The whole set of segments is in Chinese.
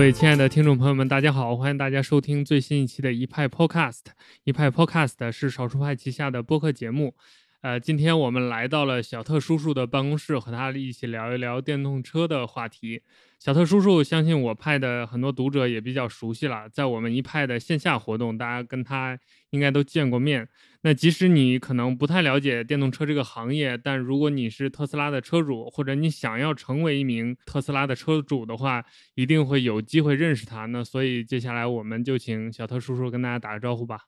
各位亲爱的听众朋友们，大家好！欢迎大家收听最新一期的一派 Podcast。一派 Podcast 是少数派旗下的播客节目。呃，今天我们来到了小特叔叔的办公室，和他一起聊一聊电动车的话题。小特叔叔，相信我派的很多读者也比较熟悉了，在我们一派的线下活动，大家跟他应该都见过面。那即使你可能不太了解电动车这个行业，但如果你是特斯拉的车主，或者你想要成为一名特斯拉的车主的话，一定会有机会认识他。那所以接下来我们就请小特叔叔跟大家打个招呼吧。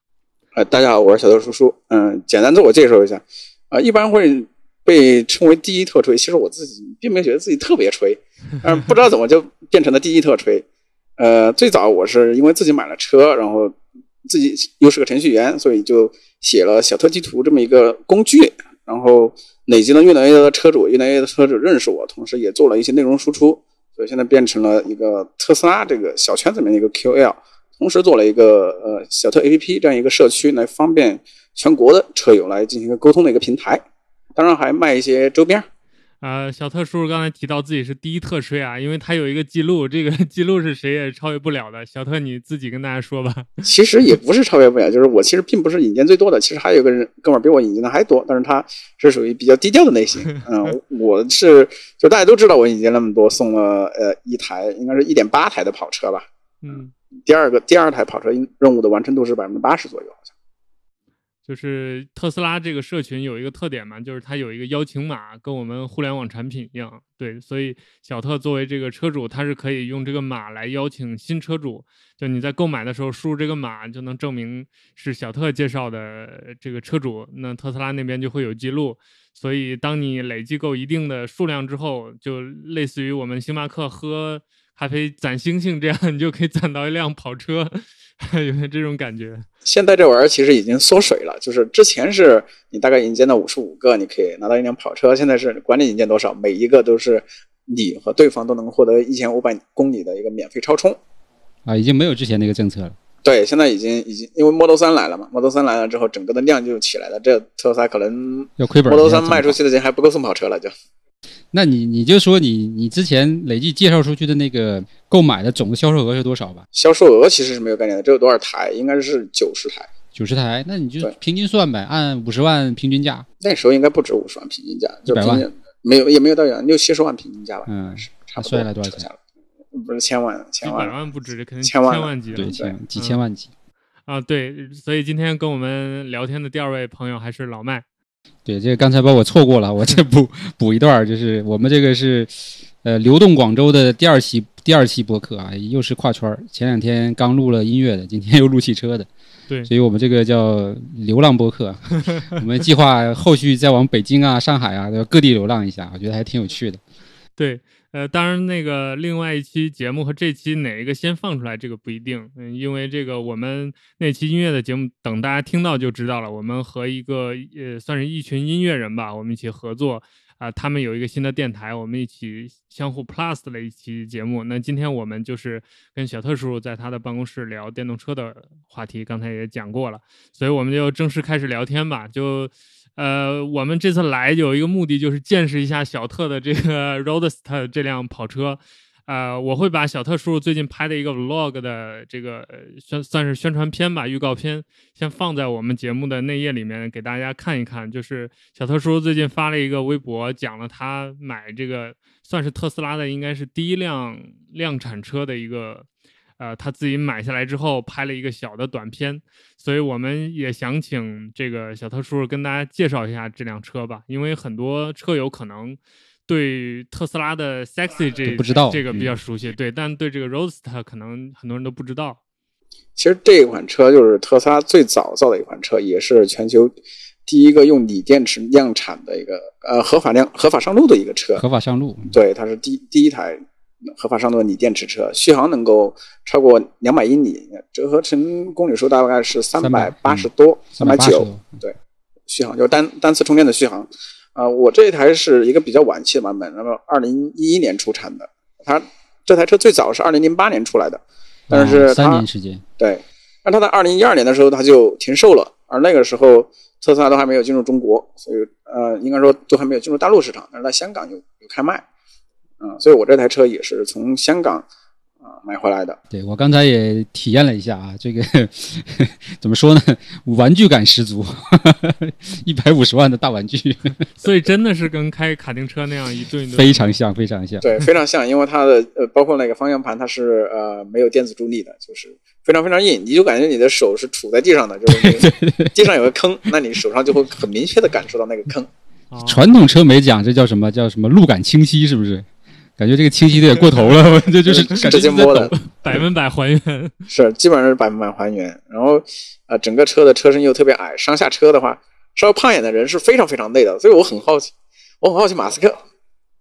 呃，大家好，我是小特叔叔。嗯，简单自我介绍一下。啊，一般会被称为第一特吹，其实我自己并没有觉得自己特别吹。嗯，不知道怎么就变成了第一特吹。呃，最早我是因为自己买了车，然后自己又是个程序员，所以就写了小特地图这么一个工具，然后累积了越来越多的车主，越来越多的车主认识我，同时也做了一些内容输出，所以现在变成了一个特斯拉这个小圈子里面的一个 QL，同时做了一个呃小特 APP 这样一个社区，来方便全国的车友来进行一个沟通的一个平台，当然还卖一些周边。呃，小特叔叔刚才提到自己是第一特吹啊，因为他有一个记录，这个 记录是谁也超越不了的。小特你自己跟大家说吧。其实也不是超越不了，就是我其实并不是引荐最多的，其实还有个人哥们儿比我引荐的还多，但是他是属于比较低调的类型。嗯，我是就大家都知道我引荐那么多，送了呃一台，应该是一点八台的跑车吧。嗯，第二个第二台跑车任务的完成度是百分之八十左右。就是特斯拉这个社群有一个特点嘛，就是它有一个邀请码，跟我们互联网产品一样。对，所以小特作为这个车主，他是可以用这个码来邀请新车主。就你在购买的时候输入这个码，就能证明是小特介绍的这个车主，那特斯拉那边就会有记录。所以当你累计够一定的数量之后，就类似于我们星巴克喝咖啡攒星星这样，你就可以攒到一辆跑车。有点这种感觉。现在这玩意儿其实已经缩水了，就是之前是你大概引荐到五十五个，你可以拿到一辆跑车。现在是管你引荐多少，每一个都是你和对方都能获得一千五百公里的一个免费超充。啊，已经没有之前那个政策了。对，现在已经已经因为 Model 三来了嘛，Model 三来了之后，整个的量就起来了。这特斯拉可能要亏本。Model 三卖出去的钱还不够送跑车了，就。那你你就说你你之前累计介绍出去的那个购买的总的销售额是多少吧？销售额其实是没有概念的，这有多少台？应该是九十台。九十台，那你就平均算呗，按五十万平均价。那时候应该不止五十万平均价，就百万没有也没有到六七十万平均价吧？嗯，差不多。算下来多少钱了？不是千万，千万。百万不止，肯定千万级。对，千几千万级。啊，对，所以今天跟我们聊天的第二位朋友还是老麦。对，这个刚才把我错过了，我这补补一段，就是我们这个是，呃，流动广州的第二期第二期播客啊，又是跨圈儿。前两天刚录了音乐的，今天又录汽车的，对，所以我们这个叫流浪播客。我们计划后续再往北京啊、上海啊各地流浪一下，我觉得还挺有趣的。对。呃，当然，那个另外一期节目和这期哪一个先放出来，这个不一定，嗯，因为这个我们那期音乐的节目，等大家听到就知道了。我们和一个呃，算是一群音乐人吧，我们一起合作啊，他们有一个新的电台，我们一起相互 plus 的一期节目。那今天我们就是跟小特叔叔在他的办公室聊电动车的话题，刚才也讲过了，所以我们就正式开始聊天吧，就。呃，我们这次来有一个目的，就是见识一下小特的这个 Roadster 这辆跑车。呃，我会把小特叔叔最近拍的一个 Vlog 的这个宣算是宣传片吧，预告片，先放在我们节目的内页里面给大家看一看。就是小特叔叔最近发了一个微博，讲了他买这个算是特斯拉的，应该是第一辆量产车的一个。呃，他自己买下来之后拍了一个小的短片，所以我们也想请这个小特叔叔跟大家介绍一下这辆车吧，因为很多车友可能对特斯拉的 Sexy 这不知道这个比较熟悉，对，但对这个 Roadster 可能很多人都不知道。其实这一款车就是特斯拉最早造的一款车，也是全球第一个用锂电池量产的一个呃合法量合法上路的一个车。合法上路，对，它是第第一台。合法上路的锂电池车，续航能够超过两百英里，折合成公里数大概是三百八十多，三百九。对，续航就是单单次充电的续航。啊，我这一台是一个比较晚期的版本，那么二零一一年出产的。它这台车最早是二零零八年出来的，但是三年时间。对，那它在二零一二年的时候它就停售了，而那个时候特斯拉都还没有进入中国，所以呃，应该说都还没有进入大陆市场，但是在香港有有开卖。嗯，所以我这台车也是从香港，啊买回来的。对我刚才也体验了一下啊，这个 怎么说呢，玩具感十足，一百五十万的大玩具，所以真的是跟开卡丁车那样一顿一顿。非常像，非常像。对，非常像，因为它的呃，包括那个方向盘，它是呃没有电子助力的，就是非常非常硬，你就感觉你的手是杵在地上的，就是你地上有个坑，那你手上就会很明确的感受到那个坑。哦传统车没讲，这叫什么叫什么路感清晰，是不是？感觉这个清晰的也过头了，这就是直接摸的，百分百还原。是基本上是百分百还原。然后呃，整个车的车身又特别矮，上下车的话，稍微胖一点的人是非常非常累的。所以我很好奇，我很好奇马斯克，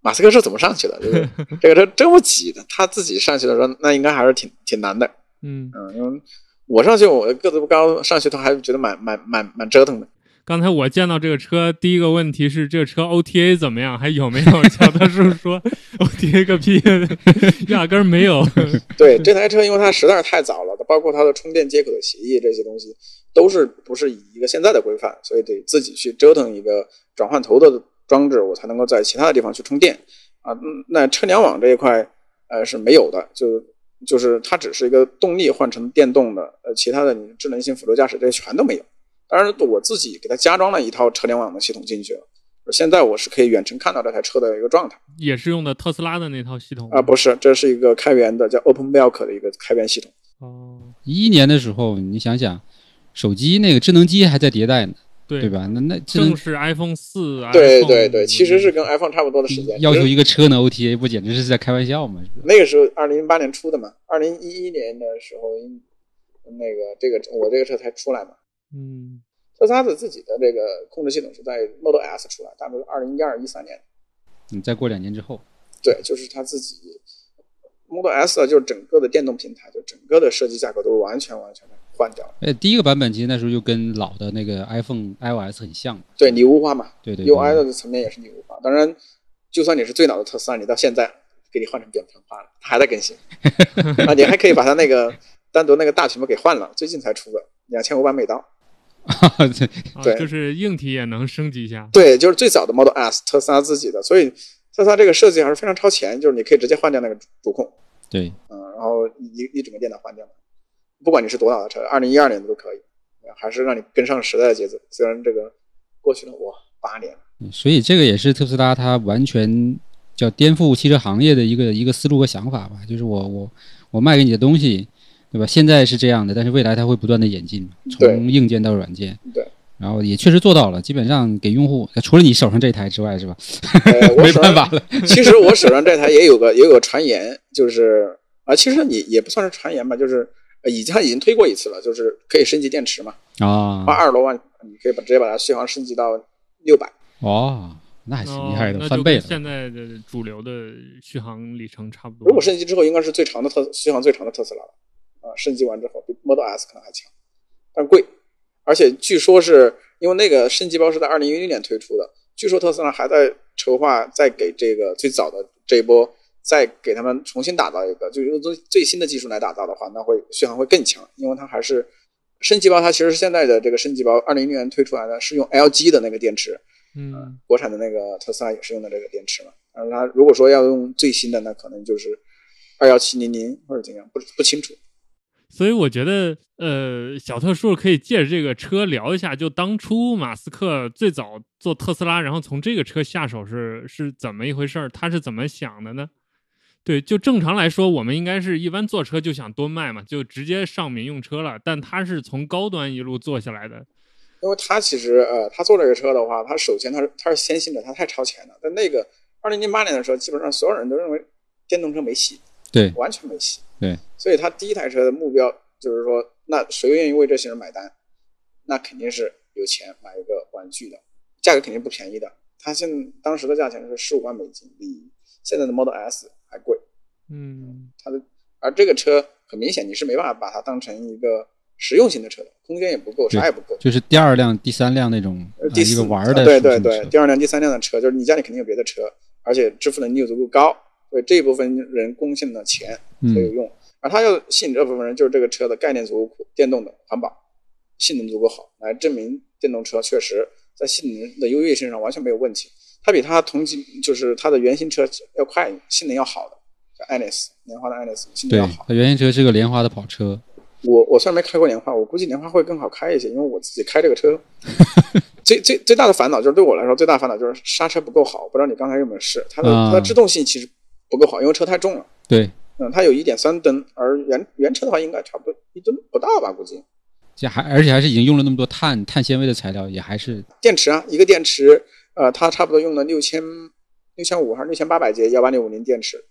马斯克是怎么上去的？就是 这个车这么挤的，他自己上去的时候，那应该还是挺挺难的。嗯，嗯，因为我上去我个子不高，上去他还觉得蛮蛮蛮蛮折腾的。刚才我见到这个车，第一个问题是这个车 OTA 怎么样，还有没有？小特叔说 OTA 个屁，压根没有。对这台车，因为它实在是太早了，包括它的充电接口的协议这些东西，都是不是以一个现在的规范，所以得自己去折腾一个转换头的装置，我才能够在其他的地方去充电啊。那车联网这一块，呃是没有的，就就是它只是一个动力换成电动的，呃，其他的你智能性辅助驾驶这些全都没有。当然，我自己给它加装了一套车联网的系统进去了。现在我是可以远程看到这台车的一个状态也是用的特斯拉的那套系统啊，不是，这是一个开源的叫 OpenMilk 的一个开源系统。哦，一一年的时候，你想想，手机那个智能机还在迭代呢，对对？吧？那那智能正是 iPhone 四，对对对，其实是跟 iPhone 差不多的时间。要求一个车能 OTA，不简直是在开玩笑吗？那个时候，二零零八年出的嘛，二零一一年的时候，那个这个我这个车才出来嘛。嗯，特斯拉的自己的这个控制系统是在 Model S 出来，大概二零一二一三年。你，再过两年之后，对，就是它自己 Model S 啊，就是整个的电动平台，就整个的设计架构都完全完全的换掉了。哎，第一个版本其实那时候就跟老的那个 iPhone iOS 很像，对，拟物化嘛对对对，UI 的层面也是拟物化。当然，就算你是最老的特斯拉，你到现在给你换成扁平化了，它还在更新 啊，你还可以把它那个单独那个大屏幕给换了，最近才出的，两千五百美刀。对。啊对就是硬体也能升级一下。对，就是最早的 Model S，特斯拉自己的，所以特斯拉这个设计还是非常超前，就是你可以直接换掉那个主控，对，嗯，然后一一整个电脑换掉，不管你是多大的车，二零一二年的都可以，还是让你跟上时代的节奏。虽然这个过去了哇八年了，所以这个也是特斯拉它完全叫颠覆汽车行业的一个一个思路和想法吧，就是我我我卖给你的东西，对吧？现在是这样的，但是未来它会不断的演进，从硬件到软件，对，然后也确实做到了，基本上给用户，除了你手上这台之外，是吧？呃，我没办法了，其实我手上这台也有个也有个传言，就是啊，其实你也不算是传言吧，就是呃已经它已经推过一次了，就是可以升级电池嘛，啊花，二十多万，你可以把直接把它续航升级到六百。哦，那还挺厉害的，翻倍了。现在的主流的续航里程差不多。如果升级之后，应该是最长的特续航最长的特斯拉了啊！升级完之后，比 Model S 可能还强，但贵，而且据说是因为那个升级包是在二零一零年推出的，据说特斯拉还在筹划再给这个最早的这一波再给他们重新打造一个，就用最最新的技术来打造的话，那会续航会更强，因为它还是升级包，它其实是现在的这个升级包，二零一零年推出来的是用 LG 的那个电池，嗯，国产的那个特斯拉也是用的这个电池嘛。但是它如果说要用最新的，那可能就是二幺七零零或者怎样，不不清楚。所以我觉得，呃，小特叔可以借着这个车聊一下，就当初马斯克最早做特斯拉，然后从这个车下手是是怎么一回事儿？他是怎么想的呢？对，就正常来说，我们应该是一般坐车就想多卖嘛，就直接上民用车了。但他是从高端一路做下来的，因为他其实呃，他做这个车的话，他首先他是他是先行者，他太超前了。但那个二零零八年的时候，基本上所有人都认为电动车没戏，对完全没戏。对，所以他第一台车的目标就是说，那谁愿意为这些人买单？那肯定是有钱买一个玩具的，价格肯定不便宜的。他现当时的价钱是十五万美金，比现在的 Model S 还贵。嗯，它的而这个车很明显你是没办法把它当成一个实用型的车的，空间也不够，啥也不够。就是第二辆、第三辆那种、呃第四呃一个玩儿的对对对，第二辆、第三辆的车，就是你家里肯定有别的车，而且支付能力又足够高，所以这一部分人贡献的钱嗯才有用。而他要吸引这部分人，就是这个车的概念足够酷，电动的、环保，性能足够好，来证明电动车确实在性能的优越性上完全没有问题。它比它同级就是它的原型车要快，性能要好的，叫爱丽丝，莲花的爱丽丝性能要好。，它原型车是个莲花的跑车，我我虽然没开过莲花，我估计莲花会更好开一些，因为我自己开这个车，最最最大的烦恼就是对我来说最大的烦恼就是刹车不够好。不知道你刚才有没有试？它的、啊它的制动性其实不够好，因为车太重了。对，嗯，它有一点三吨，而原原车的话应该差不多一吨不到吧，估计。这还而且还是已经用了那么多碳碳纤维的材料，也还是电池啊，一个电池，呃，它差不多用了六千六千五还是六千八百节幺八六五零电池，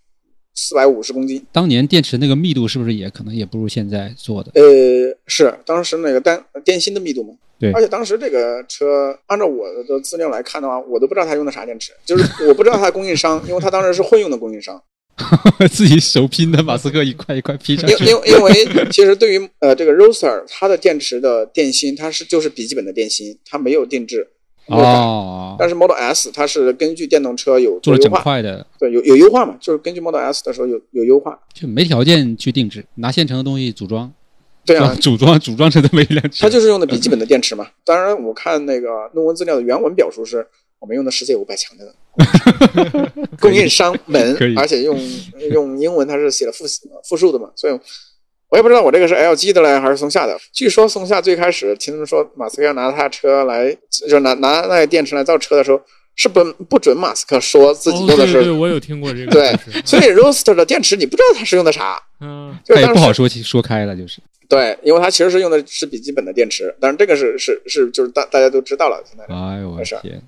四百五十公斤。当年电池那个密度是不是也可能也不如现在做的？呃，是当时那个单电芯的密度嘛。对而且当时这个车，按照我的资料来看的话，我都不知道它用的啥电池，就是我不知道它的供应商，因为它当时是混用的供应商。自己手拼的马斯克一块一块拼上去。因因因为其实对于呃这个 Roadster 它的电池的电芯，它是就是笔记本的电芯，它没有定制。哦，但是 Model S 它是根据电动车有做了整优化，块的，对，有有优化嘛，就是根据 Model S 的时候有有优化。就没条件去定制，拿现成的东西组装，对啊，组装组装成这么一辆车它。就是用的笔记本的电池嘛。当然，我看那个论文资料的原文表述是我们用的世界五百强的 供应商们，而且用用英文它是写了复复数的嘛，所以我也不知道我这个是 LG 的嘞还是松下的。据说松下最开始听他们说马斯克要拿他车来，就拿拿那个电池来造车的时候，是不不准马斯克说自己哦用的是。对对，我有听过这个对，所以 Roadster 的电池你不知道它是用的啥，嗯，他也就是当时不好说起说开了，就是对，因为它其实是用的是笔记本的电池，但是这个是是是就是大大家都知道了，现在哎呦我天，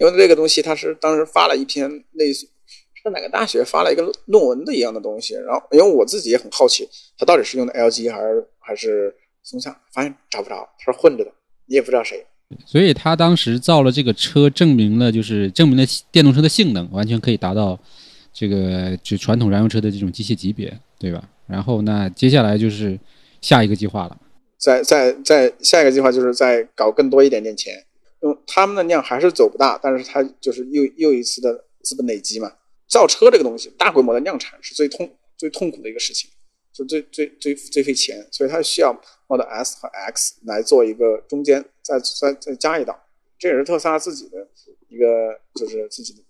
因为这个东西它是当时发了一篇类似是哪个大学发了一个论文的一样的东西，然后因为我自己也很好奇，它到底是用的 LG 还是还是松下，发现找不着，它是混着的，你也不知道谁。所以他当时造了这个车，证明了就是证明了电动车的性能完全可以达到这个就传统燃油车的这种机械级别，对吧？然后那接下来就是下一个计划了，在在在下一个计划就是再搞更多一点点钱，用他们的量还是走不大，但是它就是又又一次的资本累积嘛。造车这个东西，大规模的量产是最痛最痛苦的一个事情，就最最最最费钱，所以它需要 Model S 和 X 来做一个中间，再再再加一道，这也是特斯拉自己的一个就是自己的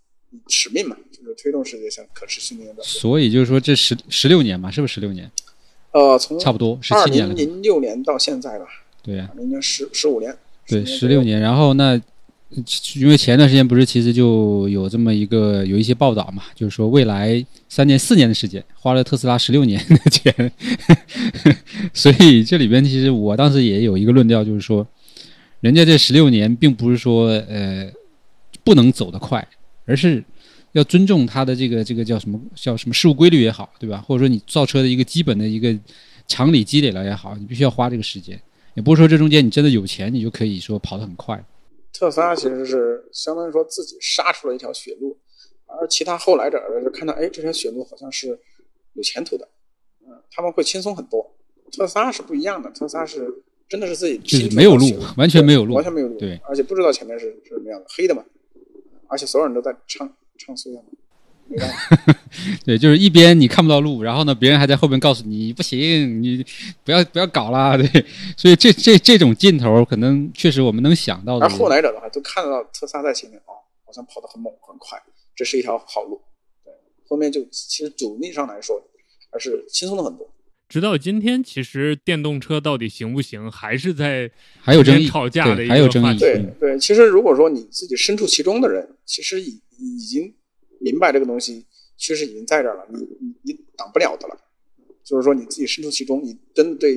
使命嘛，就是推动世界向可持续能源的。所以就是说这十十六年嘛，是不是十六年？呃，从差不多十二七年了，零零六年到现在吧，对呀、明年十十五年，对，10左右十六年。然后那因为前段时间不是其实就有这么一个有一些报道嘛，就是说未来三年四年的时间花了特斯拉十六年的钱，所以这里边其实我当时也有一个论调，就是说，人家这十六年并不是说呃不能走得快，而是要尊重它的这个这个叫什么叫什么事物规律也好，对吧？或者说你造车的一个基本的一个常理积累了也好，你必须要花这个时间。也不是说这中间你真的有钱，你就可以说跑得很快。特斯拉其实是相当于说自己杀出了一条血路，而其他后来者就看到，哎，这条血路好像是有前途的，嗯，他们会轻松很多。特斯拉是不一样的，特斯拉是真的是自己就是没有路完全没有路完全没有路，对，而且不知道前面是是什么样的，黑的嘛，而且所有人都在唱唱衰他们，没办法。对，就是一边你看不到路，然后呢，别人还在后边告诉你不行，你不要不要搞啦，对。所以这这这种劲头，可能确实我们能想到的而。后来者的话，都看到特斯拉在前面，哦，好像跑得很猛很快，这是一条好路。对，后面就其实阻力上来说，还是轻松了很多。直到今天，其实电动车到底行不行，还是在还有争议，吵架的对，一还有争议。个话题对嗯对，其实如果说你自己身处其中的人，其实已已经明白这个东西趋势已经在这儿了，你你你挡不了的了。就是说你自己身处其中，你真的对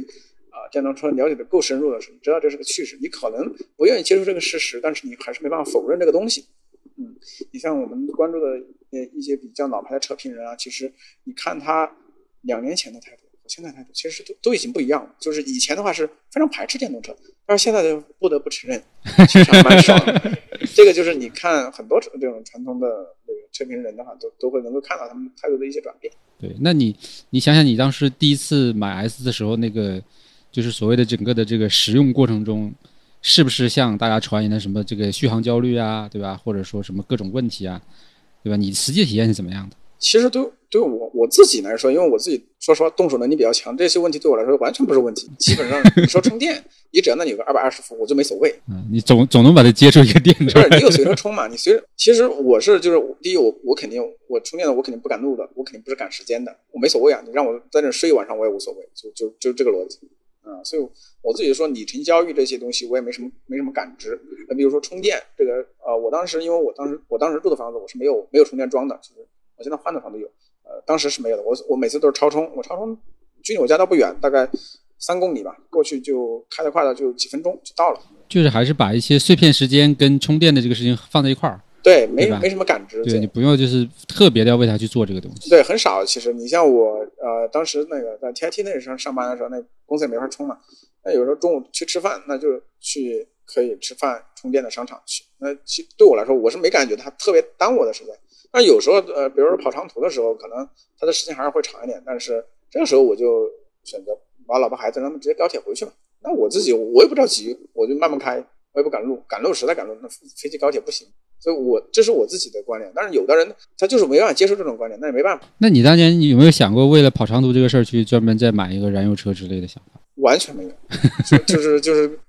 啊、电动车了解的够深入的时候，你知道这是个趋势，你可能不愿意接受这个事实，但是你还是没办法否认这个东西。嗯，你像我们关注的呃一些比较老牌的车评人啊，其实你看他两年前的态度和现在态度，其实都都已经不一样了。就是以前的话是非常排斥电动车，但是现在就不得不承认，其实还蛮爽的。这个就是你看很多这种传统的那个车评人的话，都都会能够看到他们态度的一些转变。对，那你你想想，你当时第一次买 S 的时候，那个就是所谓的整个的这个使用过程中，是不是像大家传言的什么这个续航焦虑啊，对吧？或者说什么各种问题啊，对吧？你实际体验是怎么样的？其实对对我我自己来说，因为我自己说实话动手能力比较强，这些问题对我来说完全不是问题。基本上你说充电，你只要那里有个二百二十伏，我就没所谓。嗯，你总总能把它接出一个电出来。不是你有随车充嘛？你随其实我是就是第一，我我肯定我充电的我肯定不敢录的，我肯定不是赶时间的，我没所谓啊。你让我在那睡一晚上我也无所谓，就就就这个逻辑啊。所以我自己说里程焦虑这些东西我也没什么没什么感知。那比如说充电这个呃，我当时因为我当时我当时住的房子我是没有没有充电桩的，就是我现在换的房子有。呃，当时是没有的。我我每次都是超充，我超充距离我家倒不远，大概三公里吧，过去就开得快的就几分钟就到了。就是还是把一些碎片时间跟充电的这个事情放在一块儿。对，没没什么感知。对你不用就是特别的要为他去做这个东西。对，很少。其实你像我呃，当时那个在 TIT 那上上班的时候，那公司也没法充嘛。那有时候中午去吃饭，那就去可以吃饭充电的商场去。那其对我来说，我是没感觉它特别耽误我的时间。那有时候，呃，比如说跑长途的时候，可能他的时间还是会长一点。但是这个时候，我就选择把老婆孩子让他们直接高铁回去嘛。那我自己我也不着急，我就慢慢开，我也不赶路。赶路实在赶路，那飞机高铁不行。所以我这是我自己的观点。但是有的人他就是没办法接受这种观点，那也没办法。那你当年有没有想过为了跑长途这个事儿去专门再买一个燃油车之类的想法？完全没有，就是就是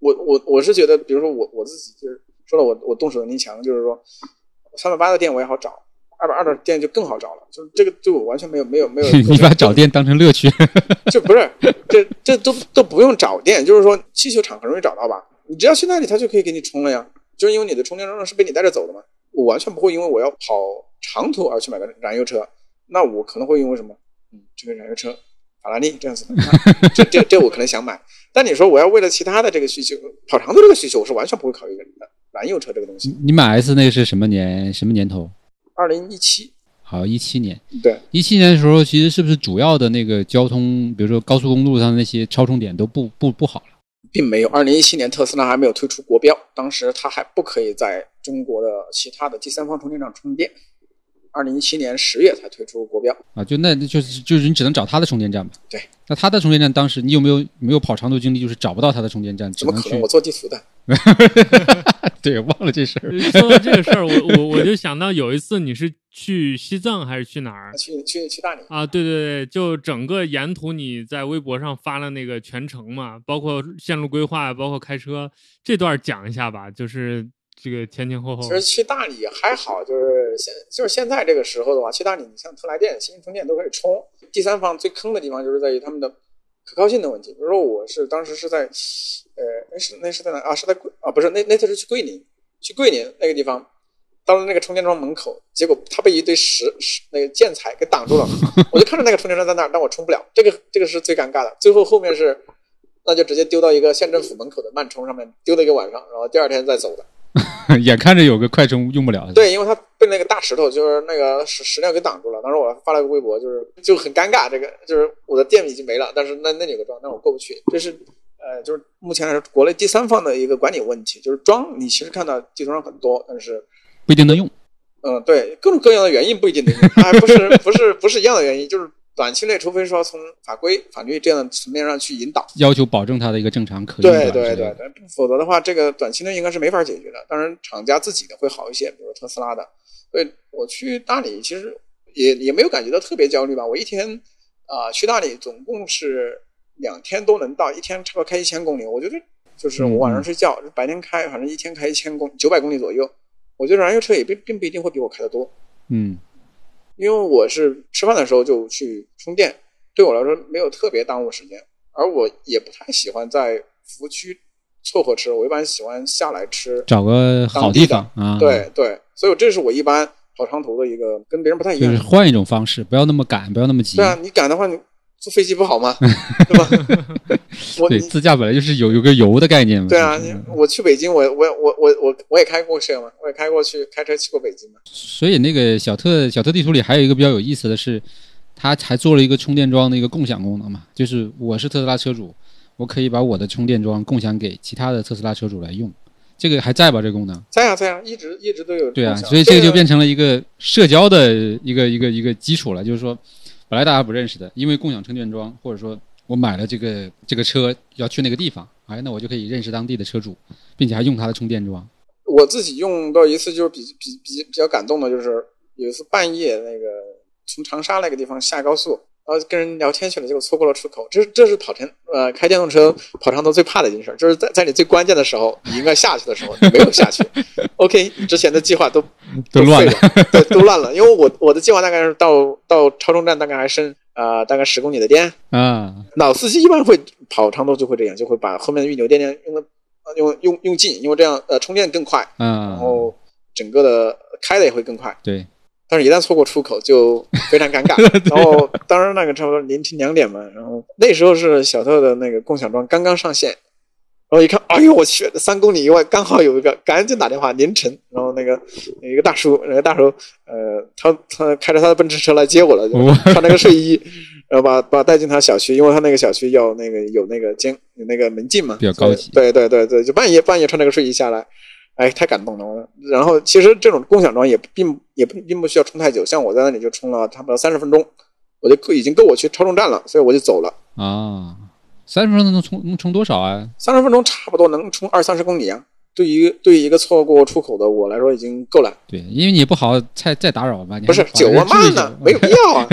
我我我是觉得，比如说我我自己就是说了，我我动手能力强，就是说。三百八的电我也好找，二百二的电就更好找了。就是这个，对我完全没有没有没有。你把找店当成乐趣？就不是，这这都都不用找店，就是说汽修厂很容易找到吧？你只要去那里，他就可以给你充了呀。就是因为你的充电桩是被你带着走的嘛。我完全不会因为我要跑长途而去买个燃油车。那我可能会因为什么？嗯，这个燃油车，法拉利这样子的，这这这我可能想买。但你说我要为了其他的这个需求，跑长途这个需求，我是完全不会考虑的。燃油车这个东西，你买 S 那个是什么年？什么年头？二零一七。好，一七年。对，一七年的时候，其实是不是主要的那个交通，比如说高速公路上那些超充点都不不不好了？并没有。二零一七年特斯拉还没有推出国标，当时它还不可以在中国的其他的第三方充电站充电。二零一七年十月才推出国标啊，就那就是就是你只能找他的充电站吧。对，那他的充电站当时你有没有没有跑长途经历，就是找不到他的充电站？怎么可能？我做地图的。对，忘了这事儿。说到这个事儿，我我我就想到有一次你是去西藏还是去哪儿？去去去大理啊！对对对，就整个沿途你在微博上发了那个全程嘛，包括线路规划，包括开车这段讲一下吧，就是这个前前后后。其实去大理还好，就是现就是现在这个时候的话，去大理你像特来电、新充电都可以充。第三方最坑的地方就是在于他们的可靠性的问题。比如说我是当时是在。呃，那是那是在哪啊？是在桂啊？不是，那那次是去桂林，去桂林那个地方，到了那个充电桩门口，结果它被一堆石石那个建材给挡住了。我就看着那个充电桩在那儿，但我充不了。这个这个是最尴尬的。最后后面是，那就直接丢到一个县政府门口的慢充上面，丢了一个晚上，然后第二天再走的。眼看着有个快充用不了。对，因为它被那个大石头，就是那个石石料给挡住了。当时我发了个微博，就是就很尴尬，这个就是我的电已经没了，但是那那里有个桩，但我过不去，这是。呃，就是目前来说，国内第三方的一个管理问题，就是桩你其实看到地图上很多，但是不一定能用。嗯，对，各种各样的原因不一定能用，它不是不是不是一样的原因，就是短期内，除非说从法规法律这样的层面上去引导，要求保证它的一个正常可对对对，否则的话，这个短期内应该是没法解决的。当然，厂家自己的会好一些，比如特斯拉的。所以我去大理，其实也也没有感觉到特别焦虑吧。我一天啊去大理总共是。两天都能到，一天差不多开一千公里，我觉得就是我晚上睡觉，白天开，反正一天开一千公九百公里左右。我觉得燃油车也并并不一定会比我开的多，嗯，因为我是吃饭的时候就去充电，对我来说没有特别耽误时间，而我也不太喜欢在服务区凑合吃，我一般喜欢下来吃，找个好地方啊，对对，所以这是我一般跑长途的一个跟别人不太一样，就是换一种方式，不要那么赶，不要那么急。对啊，你赶的话你。坐飞机不好吗？对吧？我对自驾本来就是有有个游的概念嘛。对啊，我去北京，我我我我我我也开过车嘛，我也开过去开车去过北京嘛。所以那个小特小特地图里还有一个比较有意思的是，他还做了一个充电桩的一个共享功能嘛，就是我是特斯拉车主，我可以把我的充电桩共享给其他的特斯拉车主来用，这个还在吧？这个功能在啊在啊，一直一直都有。对啊，所以这个就变成了一个社交的一个一个一个基础了，就是说。本来大家不认识的，因为共享充电桩，或者说我买了这个这个车要去那个地方，哎，那我就可以认识当地的车主，并且还用他的充电桩。我自己用到一次就是比比比比较感动的，就是有一次半夜那个从长沙那个地方下高速，然后跟人聊天去了，结果错过了出口。这是这是跑长呃开电动车跑长途最怕的一件事，就是在在你最关键的时候，你应该下去的时候，你没有下去。OK，你之前的计划都都乱了 对，都乱了。因为我我的计划大概是到到超充站大概还剩啊、呃大概十公里的电，嗯，老司机一般会跑长途就会这样，就会把后面的预留电量用的呃用用用尽，因为这样呃充电更快，嗯然啊，后整个的开的也会更快。对，但是，一旦错过出口，就非常尴尬。然后，当时那个差不多凌晨两点嘛，然后那时候是小特的那个共享桩刚刚上线，然后一看，哎呦我去，三公里以外刚好有一个，赶紧打电话凌晨，然后那个有一个大叔，那个大叔，呃，他他开着他的奔驰车来接我了，就穿那个睡衣，然后把把我带进他小区，因为他那个小区要那个有那个监有那个门禁嘛，比较高级对对对对，就半夜半夜穿那个睡衣下来，哎，太感动了。我然后其实这种共享桩也并也并不需要充太久，像我在那里就充了差不多三十分钟，我就够已经够我去超充站了，所以我就走了。啊，三十分钟能充能充多少啊？三十分钟差不多能充二三十公里啊。对于对于一个错过出口的我来说已经够了，对，因为你不好再再打扰嘛，你不是还保持久啊慢呢，没有 必要啊。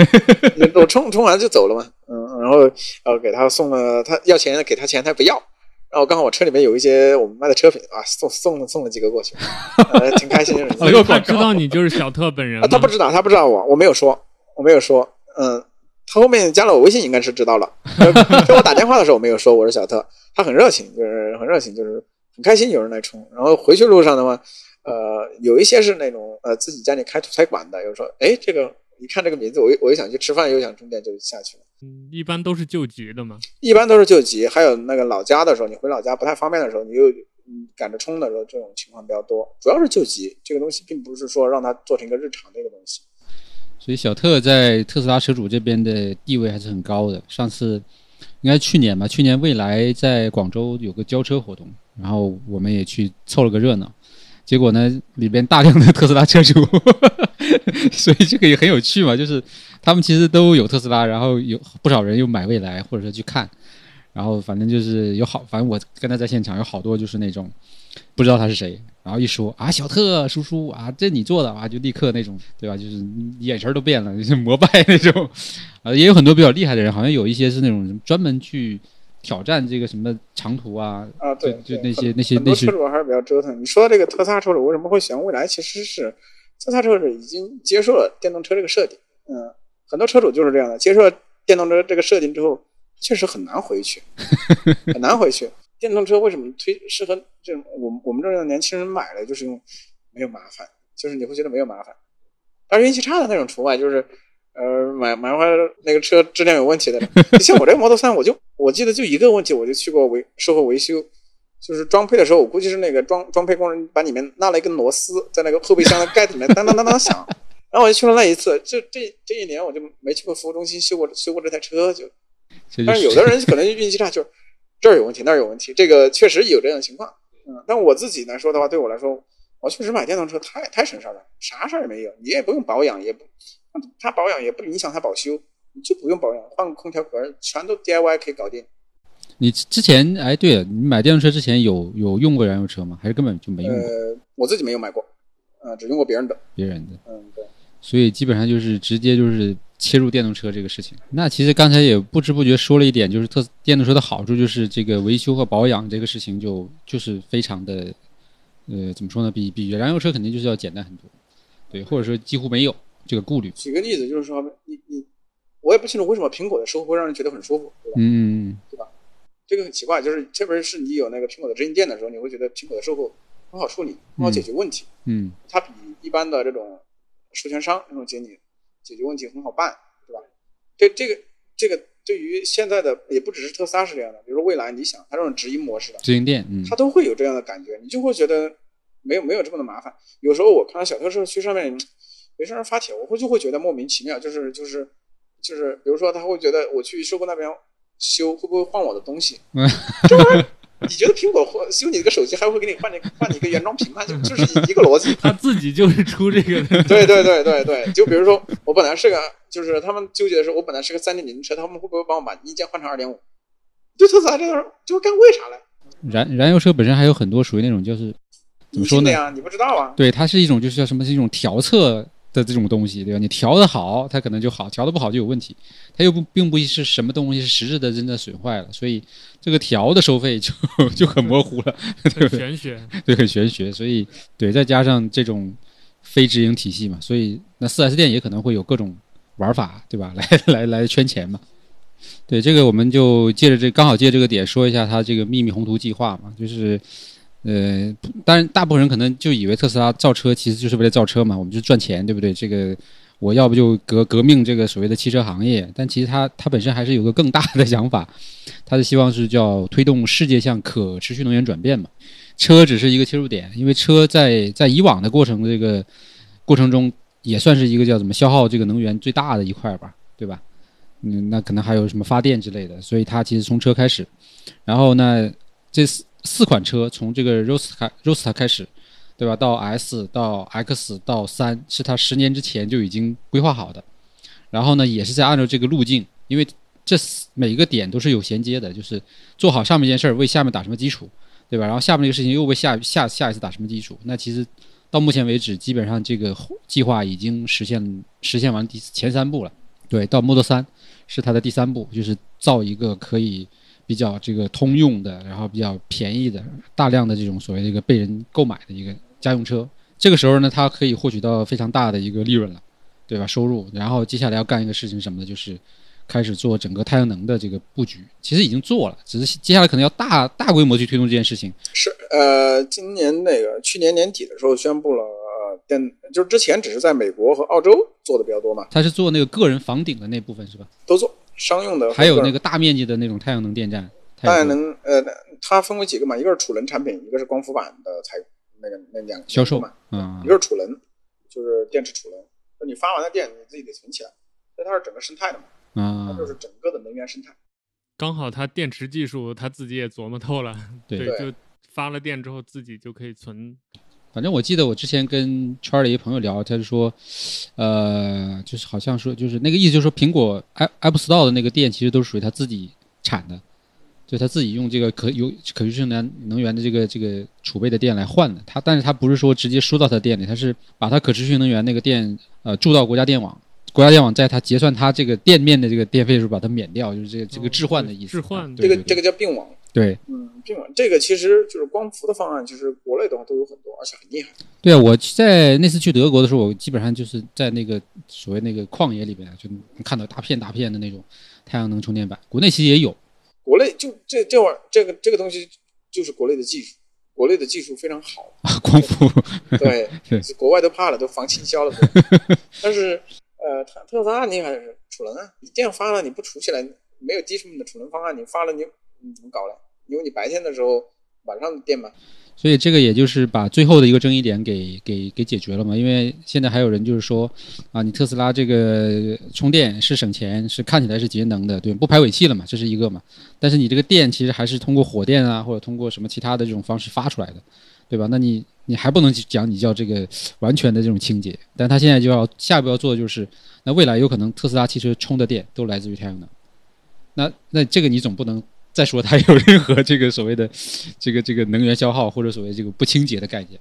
我充充完就走了嘛，嗯，然后呃给他送了，他要钱给他钱他不要，然后刚好我车里面有一些我们卖的车品啊，送送了送了几个过去，呃挺开心。所以他知道你就是小特本人啊，他不知道，他不知道我，我没有说，我没有说，嗯，他后面加了我微信，应该是知道了。呃给我打电话的时候，我没有说我是小特，他很热情，就是很热情，就是很开心有人来充。然后回去路上的话，呃，有一些是那种呃自己家里开土菜馆的，有时候哎，这个一看这个名字，我又我又想去吃饭，又想充电，就下去了。嗯一般都是救急的嘛。一般都是救急，还有那个老家的时候，你回老家不太方便的时候，你又嗯赶着充的时候，这种情况比较多。主要是救急，这个东西并不是说让它做成一个日常的一个东西。所以小特在特斯拉车主这边的地位还是很高的。上次应该去年吧，去年蔚来在广州有个交车活动，然后我们也去凑了个热闹。结果呢，里边大量的特斯拉车主，所以这个也很有趣嘛。就是他们其实都有特斯拉，然后有不少人又买蔚来，或者说去看，然后反正就是有好，反正我跟他在现场有好多就是那种不知道他是谁，然后一说啊小特叔叔啊，这你做的啊，就立刻那种对吧？就是眼神都变了，就是膜 拜那种。啊，也有很多比较厉害的人，好像有一些是那种专门去挑战这个什么长途啊，啊，对，就就那些那些车主还是比较折腾。你说这个特斯拉车主为什么会选蔚来？其实是特斯拉车主已经接受了电动车这个设定。嗯，很多车主就是这样的，接受了电动车这个设定之后，确实很难回去，很难回去。电动车为什么推适合这种我们我们这样的年轻人买了，就是因为没有麻烦，就是你会觉得没有麻烦。当然运气差的那种除外，就是呃买买回来那个车质量有问题的，像我这个 Model 三，我就我记得就一个问题，我就去过维售后维修，就是装配的时候，我估计是那个装装配工人把里面拉了一根螺丝，在那个后备箱的盖子里面当当当当响，然后我就去了那一次，就这这一年我就没去过服务中心修过修过这台车，就。但是有的人可能运气差，就是这儿有问题那儿有问题，这个确实有这样的情况。嗯，但我自己来说的话，对我来说，我确实买电动车太太省事儿了，啥事儿也没有，你也不用保养，也不它保养也不影响它保修，你就不用保养，换个空调壳全都 DIY 可以搞定。你之前哎，对了，你买电动车之前有有用过燃油车吗？还是根本就没用过呃，我自己没有买过，呃，只用过别人的。别人的？嗯，对。所以基本上就是直接就是切入电动车这个事情。那其实刚才也不知不觉说了一点，就是特电动车的好处就是这个维修和保养这个事情就就是非常的，呃，怎么说呢？比比燃油车肯定就是要简单很多，对，或者说几乎没有这个顾虑。举个例子，就是说，你你，我也不清楚为什么苹果的售后会让人觉得很舒服，对吧？嗯，对吧这个很奇怪，就是特别是你有那个苹果的直营店的时候，你会觉得苹果的售后很好处理，很好解决问题。嗯它比一般的这种授权商那种经理解决问题很好办，对吧？这这个这个对于现在的也不只是特斯拉是这样的，比如说蔚来，你想它这种直营模式的，直营店，嗯它都会有这样的感觉，你就会觉得没有没有这么的麻烦。有时候我看到小特社区上面有些人发帖，我会就会觉得莫名其妙，就是就是就是，比如说他会觉得我去售后那边修会不会换我的东西？这玩意儿你觉得苹果换修你这个手机还会给你换你换你一个原装屏吗？就就是一个逻辑。他自己就是出这个的。对对对对对，就比如说我本来是个，就是他们纠结的是我本来是个三点零车，他们会不会帮我把一键换成二点五？对特斯拉这个就干为啥嘞？燃燃油车本身还有很多属于那种就是怎么说呢？你不知道啊？对，它是一种就是叫什么？是一种调测的这种东西，对吧？你调的好，它可能就好；调的不好就有问题。它又不并不是什么东西是实质的真的损坏了，所以这个调的收费就 就很模糊了，对很不对？玄学。对，很玄学。所以对，再加上这种非直营体系嘛，所以那四 S 店也可能会有各种玩法，对吧？来来来圈钱嘛。对，这个我们就借着这刚好借这个点说一下它这个秘密宏图计划嘛，就是。呃，当然，大部分人可能就以为特斯拉造车其实就是为了造车嘛，我们就赚钱，对不对？这个我要不就革革命这个所谓的汽车行业，但其实它它本身还是有个更大的想法，它的希望是叫推动世界向可持续能源转变嘛。车只是一个切入点，因为车在在以往的过程这个过程中也算是一个叫怎么消耗这个能源最大的一块吧，对吧？嗯，那可能还有什么发电之类的，所以它其实从车开始，然后呢，这四款车从这个 Roadster Roadster 开始，对吧？到 S 到 X 到三，是它十年之前就已经规划好的。然后呢，也是在按照这个路径，因为这每一个点都是有衔接的，就是做好上面一件事儿，为下面打什么基础，对吧？然后下面这个事情又为下下下一次打什么基础？那其实到目前为止，基本上这个计划已经实现实现完第前三步了。对，到 Model 三是它的第三步，就是造一个可以。比较这个通用的，然后比较便宜的，大量的这种所谓的一个被人购买的一个家用车，这个时候呢，它可以获取到非常大的一个利润了，对吧？收入，然后接下来要干一个事情什么呢，就是开始做整个太阳能的这个布局。其实已经做了，只是接下来可能要大大规模去推动这件事情。是，呃，今年那个去年年底的时候宣布了，呃，电就是之前只是在美国和澳洲做的比较多嘛，它是做那个个人房顶的那部分是吧？都做。商用的，还有那个大面积的那种太阳能电站。太阳能，呃，它分为几个嘛？一个是储能产品，一个是光伏板的采那个那两销售嘛。嗯。一个是储能，就是电池储能，你发完的电你自己得存起来，所以它是整个生态的嘛。嗯。它就是整个的能源生态。刚好它电池技术它自己也琢磨透了，对，就发了电之后自己就可以存。反正我记得我之前跟圈里一朋友聊，他就说，呃，就是好像说，就是那个意思，就是说苹果 App Store 的那个店其实都是属于他自己产的，就他自己用这个可有可持续能能源的这个这个储备的电来换的。他但是他不是说直接输到他店里，他是把他可持续能源那个电呃注到国家电网，国家电网在他结算他这个店面的这个电费的时候把它免掉，就是这个这个置换的意思。置换，这个这个叫并网。对，嗯，并网这个其实就是光伏的方案，就是国内的话都有很多，而且很厉害。对啊，我在那次去德国的时候，我基本上就是在那个所谓那个旷野里边，就能看到大片大片的那种太阳能充电板。国内其实也有，国内就这这玩意儿，这个这个东西就是国内的技术，国内的技术非常好啊。光伏，对，国外都怕了，都防倾销了。但是呃，特特斯拉厉害的是储能啊，你电发了你不储起来，没有低成本的储能方案，你发了你你怎么搞嘞？因为你白天的时候晚上电嘛，所以这个也就是把最后的一个争议点给给给解决了嘛。因为现在还有人就是说啊，你特斯拉这个充电是省钱，是看起来是节能的，对，不排尾气了嘛，这是一个嘛。但是你这个电其实还是通过火电啊，或者通过什么其他的这种方式发出来的，对吧？那你你还不能讲你叫这个完全的这种清洁。但他现在就要下一步要做的就是，那未来有可能特斯拉汽车充的电都来自于太阳能，那那这个你总不能。再说它有任何这个所谓的这个这个能源消耗或者所谓这个不清洁的概念，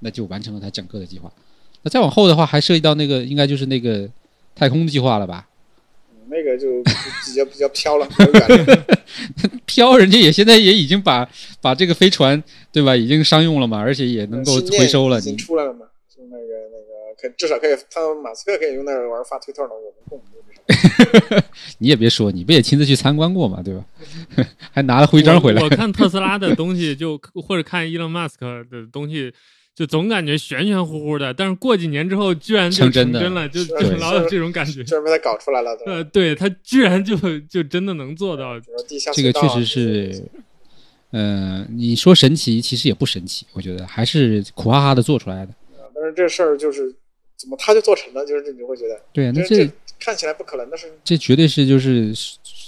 那就完成了它整个的计划。那再往后的话，还涉及到那个应该就是那个太空的计划了吧？那个就比较比较飘了，飘，人家也现在也已经把把这个飞船对吧，已经商用了嘛，而且也能够回收了。已经出来了嘛？就那个那个可至少可以，他马斯克可以用那个玩发推特了，我们不。你也别说，你不也亲自去参观过嘛，对吧？还拿了徽章回来。我看特斯拉的东西，就或者看伊隆马斯克的东西，就总感觉玄玄乎乎的。但是过几年之后，居然就成真了，就就老有这种感觉。居然被他搞出来了。呃，对他居然就就真的能做到。这个确实是，嗯，你说神奇，其实也不神奇。我觉得还是苦哈哈的做出来的。但是这事儿就是怎么他就做成了，就是你会觉得，对，那这。看起来不可能的事，这绝对是就是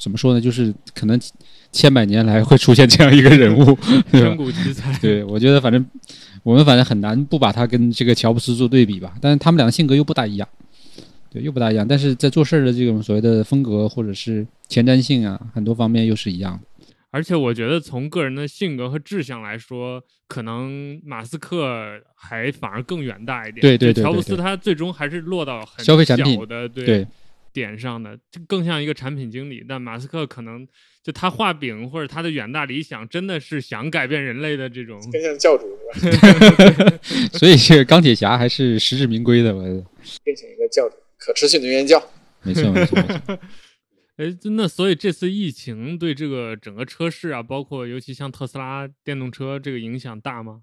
怎么说呢？就是可能千百年来会出现这样一个人物，千古奇才。对，我觉得反正我们反正很难不把他跟这个乔布斯做对比吧。但是他们两个性格又不大一样，对，又不大一样。但是在做事儿的这种所谓的风格或者是前瞻性啊，很多方面又是一样的。而且我觉得从个人的性格和志向来说，可能马斯克还反而更远大一点。对对对就乔布斯他最终还是落到很消费产品小的对对点上的，就更像一个产品经理。但马斯克可能就他画饼或者他的远大理想，真的是想改变人类的这种。更像教主是吧？所以这个钢铁侠还是实至名归的，我觉得变成一个教主，可持续能源教。没错没错没错。哎，那所以这次疫情对这个整个车市啊，包括尤其像特斯拉电动车这个影响大吗？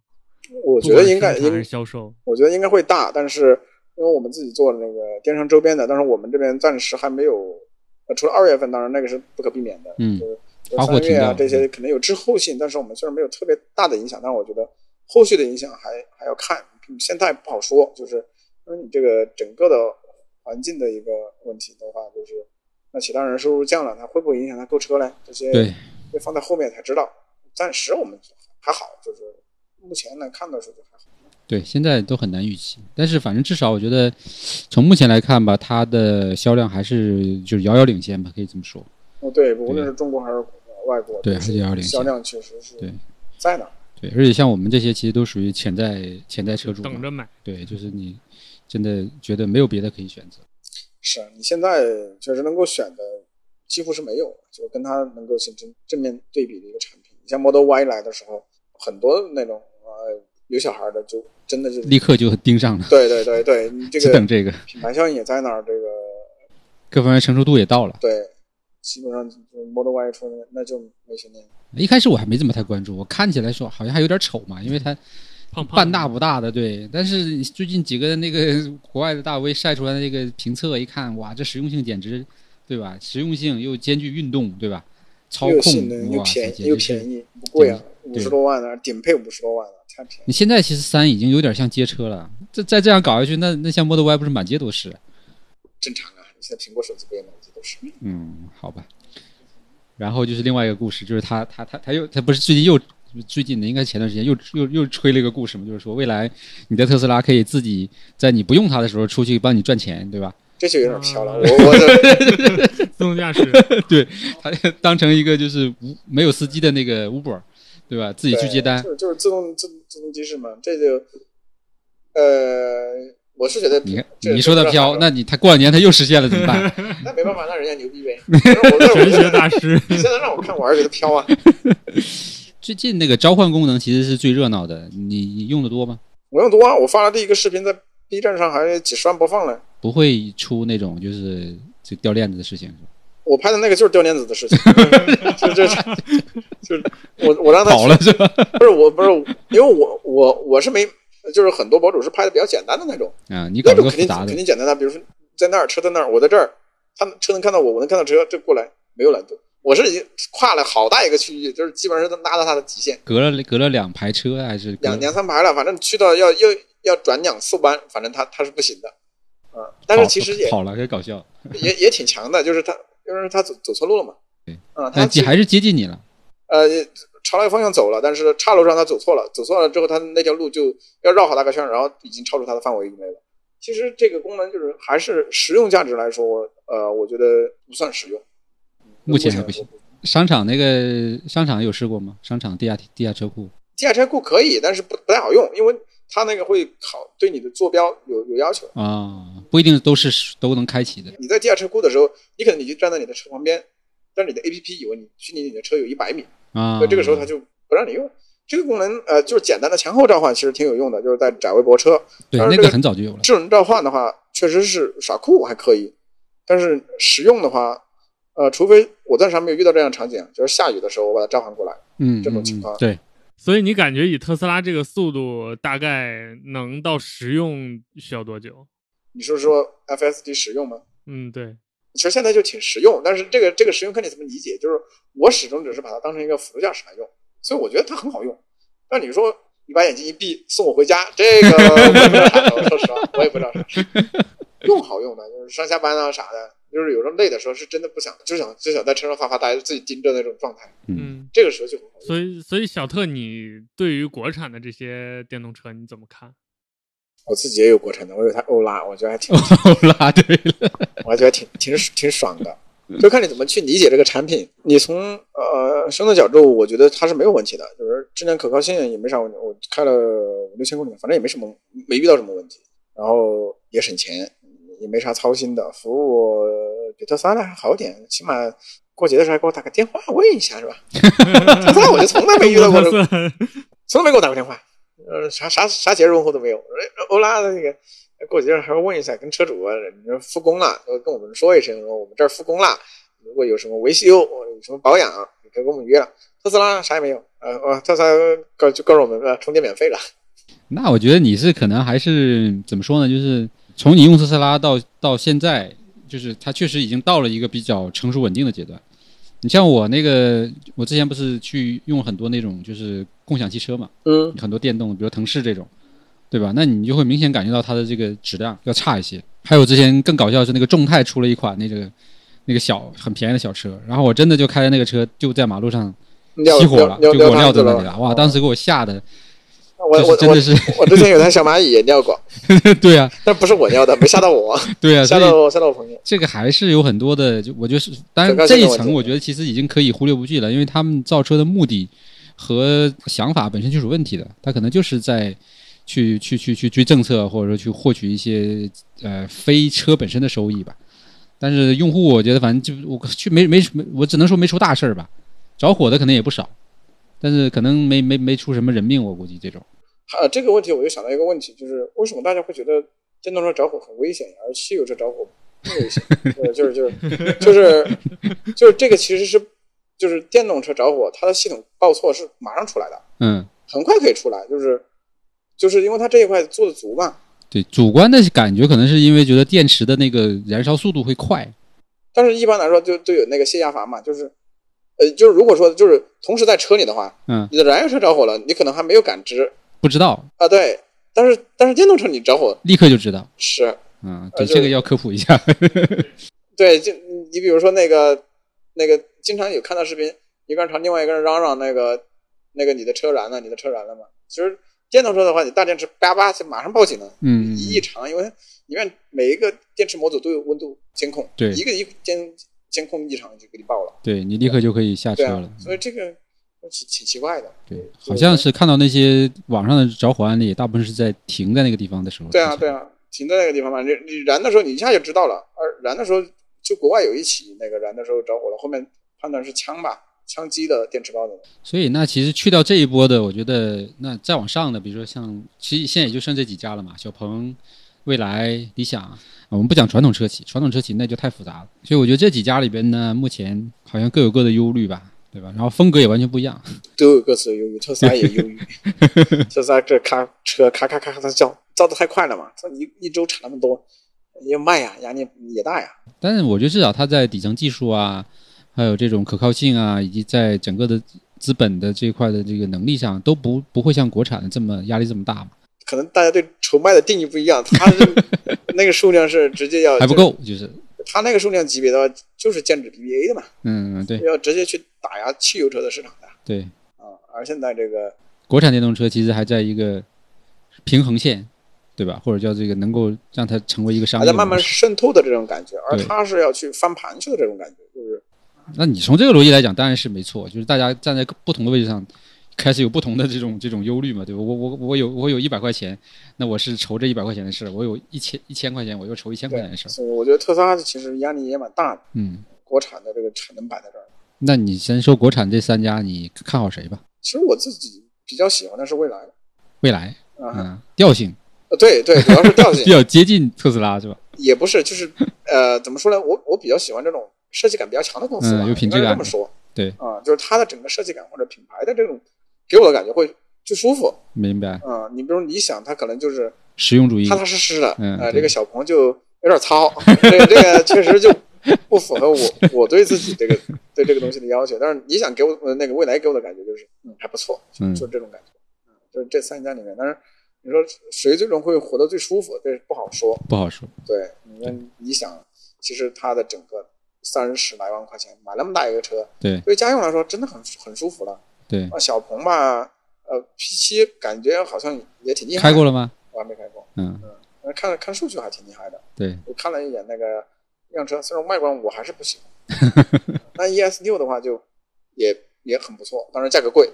我觉得应该还是销售。我觉得应该会大，但是因为我们自己做的那个电商周边的，但是我们这边暂时还没有，呃，除了二月份，当然那个是不可避免的，嗯就是三月啊这些可能有滞后性，但是我们虽然没有特别大的影响，但是我觉得后续的影响还还要看，嗯现在不好说，就是因为你这个整个的环境的一个问题的话，就是那其他人收入降了，他会不会影响他购车嘞？这些对，会放在后面才知道。暂时我们还好，就是目前来看的时候就还好。对，现在都很难预期，但是反正至少我觉得，从目前来看吧，它的销量还是就是遥遥领先吧，可以这么说。哦，对，无论是中国还是外国，对还是遥遥领先销量确实是对在那儿。对，而且像我们这些其实都属于潜在潜在车主，等着买。对，就是你真的觉得没有别的可以选择。是啊你现在确实能够选的几乎是没有，就跟它能够形成正面对比的一个产品。你像 Model Y 来的时候，很多那种呃有小孩的就真的就立刻就盯上了，对对对对，你这个只等这个，品牌效应也在那儿，这个各方面成熟度也到了。对，基本上就 Model Y 出来那就没悬念。一开始我还没怎么太关注，我看起来说好像还有点丑嘛，因为它胖胖半大不大的，对。但是最近几个那个 国外的大 V 晒出来的那个评测，一看哇，这实用性简直，对吧？实用性又兼具运动，对吧？操又性能控，又，便宜又便宜，不贵啊，五十多万呢，顶配五十多万你现在其实三已经有点像街车了，这再这样搞下去，那那像 Model Y 不是满街都是？正常啊，你现在苹果手机不也满街都是？嗯，好吧。然后就是另外一个故事，就是他他他他又他不是最近又最近的，应该前段时间又又又吹了一个故事嘛，就是说未来你的特斯拉可以自己在你不用它的时候出去帮你赚钱，对吧？这就有点飘了。啊我我的自动驾驶，对他当成一个就是无没有司机的那个 Uber，对吧？自己去接单就，是就是自动自自动机式嘛，这就呃，我是觉得你看你说的飘，那你他过两年他又实现了怎么办？那没办法，那人家牛逼呗。玄学大师。你现在让我看，我还是觉得飘啊。最近那个召唤功能其实是最热闹的，你你用的多吗？我用多啊，我发了第一个视频在 B 站上还几十万播放了。不会出那种就是就掉链子的事情，是吧？我拍的那个就是掉链子的事情，就就就是我我让他跑了是吧？不是我不是因为我我我是没就是很多博主是拍的比较简单的那种，啊，你搞那种肯定肯，定简单的，比如说在那儿车在那儿，我在这儿，他车能看到我，我能看到车，这过来没有难度。我是已经跨了好大一个区域，就是基本上是拉到它的极限，隔了隔了两排车还是两两三排了，反正去到要要要转两次弯，反正它它是不行的，啊、但是其实也好了，也搞笑。也也挺强的，就是他就是他走走错路了嘛，对啊、他还是接近你了，呃朝那个方向走了，但是岔路上他走错了，走错了之后他那条路就要绕好大个圈，然后已经超出他的范围以内了。其实这个功能就是还是实用价值来说，呃，我觉得不算实用。目前还不行。商场那个商场有试过吗？商场地下地下车库地下车库可以，但是不不太好用，因为它那个会考对你的坐标有有要求。啊，不一定都是都能开启的。你在地下车库的时候，你可能你就站在你的车旁边，但是你的 APP 以为你距离你的车有一百米，啊，所以这个时候它就不让你用。这个功能呃，就是简单的前后召唤，其实挺有用的，就是在窄位泊车。对那个很早就有了。智能召唤的话，确实是耍酷还可以，但是实用的话，呃，除非我暂时还没有遇到这样场景，就是下雨的时候我把它召唤过来，嗯，这种情况对，所以你感觉以特斯拉这个速度，大概能到实用需要多久？你是说 FSD 实用吗？嗯，对，其实现在就挺实用，但是这个这个实用看你怎么理解，就是我始终只是把它当成一个辅助驾驶来用，所以我觉得它很好用。但你说你把眼睛一闭送我回家，这个我也不知道啥说实话我也不知道啥。用好用的，就是上下班啊啥的，就是有时候累的时候是真的不想，就想就想在车上发发呆，自己盯着那种状态，嗯，这个时候就很好。所以所以小特，你对于国产的这些电动车你怎么看？我自己也有国产的，我有台欧拉，我觉得还挺，欧拉对了，我还觉得挺挺挺爽的。就看你怎么去理解这个产品。你从呃生的角度，我觉得它是没有问题的，就是质量可靠性也没啥问题。我开了五六千公里，反正也没什么，没遇到什么问题。然后也省钱，也没啥操心的，服务比特斯拉的还好点，起码过节的时候还给我打个电话问一下，是吧？特斯拉我就从来没遇到过这种，从来没给我打过电话，呃，啥啥啥节日问候都没有。欧拉的那个过节还要问一下，跟车主啊，你说复工了，跟我们说一声，说我们这儿复工了，如果有什么维修，有什么保养，你可以跟我们约了。特斯拉啥也没有，呃，呃，特斯拉告就告诉我们呃充电免费了。那我觉得你是可能还是怎么说呢？就是从你用特斯拉到到现在，就是它确实已经到了一个比较成熟稳定的阶段。你像我那个，我之前不是去用很多那种就是共享汽车嘛，嗯，很多电动，比如腾势这种，对吧？那你就会明显感觉到它的这个质量要差一些。还有之前更搞笑的是那个众泰出了一款那个那个小很便宜的小车，然后我真的就开着那个车就在马路上熄火了，就给我撂在那里了。哇，当时给我吓的。我我真的是，我之前有台小蚂蚁也尿过，对啊，但不是我尿的，没吓到我，对啊，吓到吓到我朋友。这个还是有很多的，就我觉得是，当然这一层我觉得其实已经可以忽略不计了，因为他们造车的目的和想法本身就是有问题的，他可能就是在去去去去追政策，或者说去获取一些呃非车本身的收益吧。但是用户我觉得反正就我去没没没，我只能说没出大事儿吧，着火的可能也不少。但是可能没没没出什么人命，我估计这种。啊，这个问题我就想到一个问题，就是为什么大家会觉得电动车着火很危险，而汽油车着火不危险？呃，就是就是就是就是这个其实是就是电动车着火，它的系统报错是马上出来的，嗯，很快可以出来，就是就是因为它这一块做的足嘛。对，主观的感觉可能是因为觉得电池的那个燃烧速度会快，但是一般来说就都有那个泄压阀嘛，就是。呃，就是如果说就是同时在车里的话，嗯，你的燃油车着火了，你可能还没有感知，不知道啊。对，但是但是电动车你着火立刻就知道，是，嗯，对，这个要科普一下。对，就你比如说那个那个，经常有看到视频，一个人朝另外一个人嚷嚷那个那个你的车燃了，你的车燃了嘛。其实电动车的话，你大电池叭叭就马上报警了，嗯，异常，因为里面每一个电池模组都有温度监控，对，一个一监。监控异常就给你报了，对你立刻就可以下车了。所以这个挺挺奇怪的。对，好像是看到那些网上的着火案例，大部分是在停在那个地方的时候。对啊，对啊，停在那个地方嘛，你你燃的时候你一下就知道了。而燃的时候，就国外有一起那个燃的时候着火了，后面判断是枪吧，枪击的电池包的。所以那其实去掉这一波的，我觉得那再往上的，比如说像，其实现在也就剩这几家了嘛，小鹏。未来、理想，我们不讲传统车企，传统车企那就太复杂了。所以我觉得这几家里边呢，目前好像各有各的忧虑吧，对吧？然后风格也完全不一样，都有各自的忧虑。特斯拉也忧虑，特斯拉这咔车咔咔咔咔的叫，造的太快了嘛，这一一周产那么多，要卖呀，压力也大呀。但是我觉得至少它在底层技术啊，还有这种可靠性啊，以及在整个的资本的这一块的这个能力上，都不不会像国产的这么压力这么大嘛。可能大家对筹卖的定义不一样，他那个数量是直接要还不够，就是他那个数量级别的话，就是剑指 BBA 的嘛，嗯对，要直接去打压汽油车的市场的，对啊，而现在这个国产电动车其实还在一个平衡线，对吧？或者叫这个能够让它成为一个商业，还在慢慢渗透的这种感觉，而它是要去翻盘去的这种感觉，就是。那你从这个逻辑来讲，当然是没错，就是大家站在不同的位置上。开始有不同的这种这种忧虑嘛，对吧？我我我有我有一百块钱，那我是愁这一百块钱的事；我有一千一千块钱，我又愁一千块钱的事。所以我觉得特斯拉其实压力也蛮大的。嗯，国产的这个产能摆在这儿。那你先说国产这三家，你看好谁吧？其实我自己比较喜欢的是蔚来。蔚来，嗯，调性。呃，对对，主要是调性 比较接近特斯拉是吧？也不是，就是呃，怎么说呢？我我比较喜欢这种设计感比较强的公司吧，有品质感。这么说，对啊，就是它的整个设计感或者品牌的这种。给我的感觉会就舒服，明白？嗯，你比如理想，它可能就是实用主义，踏踏实实的。嗯，这个小鹏就有点糙，这个这个确实就不符合我我对自己这个对这个东西的要求。但是理想给我那个未来给我的感觉就是嗯还不错，就就这种感觉。嗯，就是这三家里面，但是你说谁最终会活得最舒服，这不好说，不好说。对，你看理想，其实它的整个三十来万块钱买那么大一个车，对，对家用来说真的很很舒服了。对啊，小鹏吧，呃，P 七感觉好像也挺厉害。开过了吗？我还没开过。嗯嗯，看了看数据还挺厉害的。对，我看了一眼那个辆车，虽然外观我还是不喜欢。那 ES 六的话就也也很不错，当然价格贵。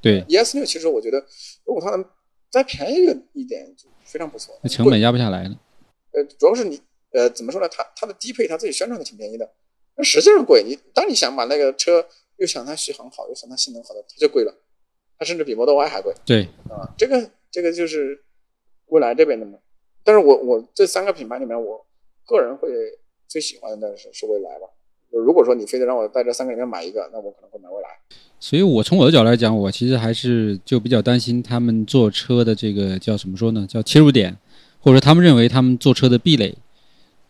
对，ES 六其实我觉得，如果它能再便宜一点，就非常不错。那成本压不下来了。呃，主要是你呃怎么说呢？它它的低配它自己宣传的挺便宜的，那实际上贵。你当你想把那个车又想它续航好，又想它性能好的，它就贵了，它甚至比 Model Y 还贵对，啊。这个这个就是蔚来这边的嘛。但是我我这三个品牌里面，我个人会最喜欢的是是蔚来吧。就如果说你非得让我在这三个里面买一个，那我可能会买蔚来。所以我从我的角度来讲，我其实还是就比较担心他们做车的这个叫怎么说呢？叫切入点，或者说他们认为他们做车的壁垒。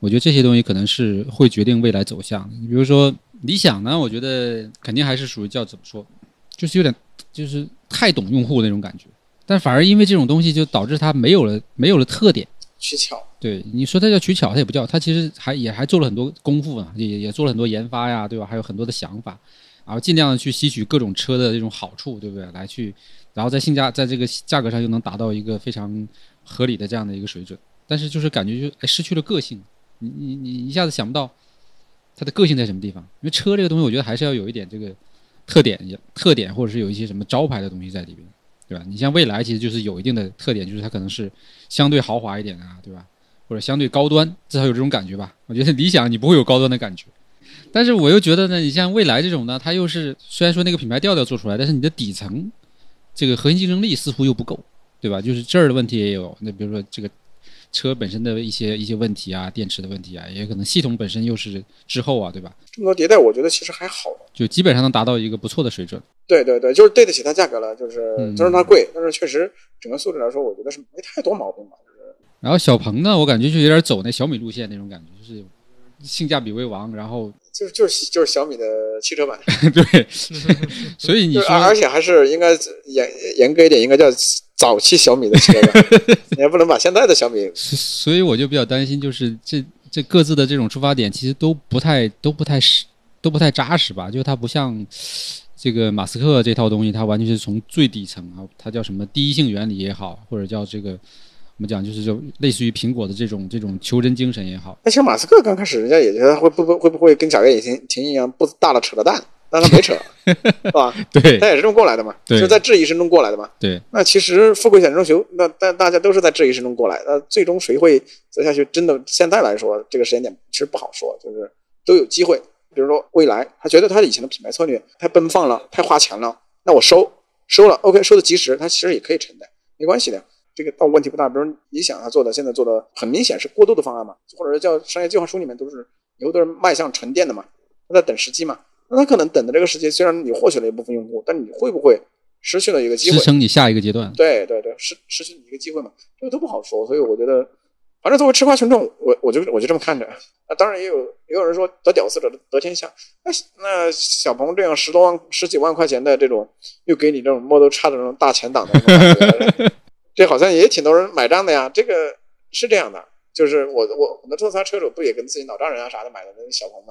我觉得这些东西可能是会决定未来走向的。你比如说理想呢，我觉得肯定还是属于叫怎么说，就是有点就是太懂用户那种感觉。但反而因为这种东西，就导致它没有了没有了特点。取巧，对，你说它叫取巧，它也不叫，它其实还也还做了很多功夫啊，也也做了很多研发呀，对吧？还有很多的想法，然后尽量的去吸取各种车的这种好处，对不对？来去，然后在性价在这个价格上又能达到一个非常合理的这样的一个水准，但是就是感觉就哎失去了个性，你你你一下子想不到它的个性在什么地方，因为车这个东西，我觉得还是要有一点这个特点，特点或者是有一些什么招牌的东西在里边。对吧？你像蔚来，其实就是有一定的特点，就是它可能是相对豪华一点啊，对吧？或者相对高端，至少有这种感觉吧。我觉得理想你不会有高端的感觉，但是我又觉得呢，你像蔚来这种呢，它又是虽然说那个品牌调调做出来，但是你的底层这个核心竞争力似乎又不够，对吧？就是这儿的问题也有，那比如说这个车本身的一些一些问题啊，电池的问题啊，也可能系统本身又是滞后啊，对吧？这么多迭代，我觉得其实还好。就基本上能达到一个不错的水准。对对对，就是对得起它价格了，就是嗯虽然它贵，但是确实整个素质来说，我觉得是没太多毛病吧。就是然后小鹏呢，我感觉就有点走那小米路线那种感觉，就是性价比为王，然后就是就是就是小米的汽车版，对，所以你说而且还是应该严严格一点，应该叫早期小米的车版，你还不能把现在的小米所以我就比较担心，就是这这各自的这种出发点其实都不太都不太实都不太扎实吧，就它不像这个马斯克这套东西，它完全是从最底层啊，它叫什么第一性原理也好，或者叫这个我们讲就是就类似于苹果的这种这种求真精神也好，那其实马斯克刚开始人家也觉得会不会会不会跟贾跃亭亭一样不大了扯了蛋，但他没扯，是吧？对他也是这么过来的嘛，对就是在质疑声中过来的嘛。对，那其实富贵险中求，那但大家都是在质疑声中过来，那最终谁会走下去？真的现在来说，这个时间点其实不好说，就是都有机会。比如说未来，他觉得他以前的品牌策略太奔放了，太花钱了，那我收收了，OK，收的及时，他其实也可以承担，没关系的。这个倒问题不大。比如你想他做的，现在做的很明显是过渡的方案嘛，或者是叫商业计划书里面都是以后都是迈向沉淀的嘛，他在等时机嘛。那他可能等的这个时间，虽然你获取了一部分用户，但你会不会失去了一个机会？支撑你下一个阶段。对对对，失失去你一个机会嘛，这个都不好说。所以我觉得，反正作为吃瓜群众，我我就我就这么看着。那当然也有也有人说得屌丝者得天下。那那小鹏这样十多万、十几万块钱的这种，又给你这种 Model X 的这种大前挡的这种感觉，这好像也挺多人买账的呀。这个是这样的，就是我我我的特斯拉车主不也跟自己老丈人啊啥的买的那个小鹏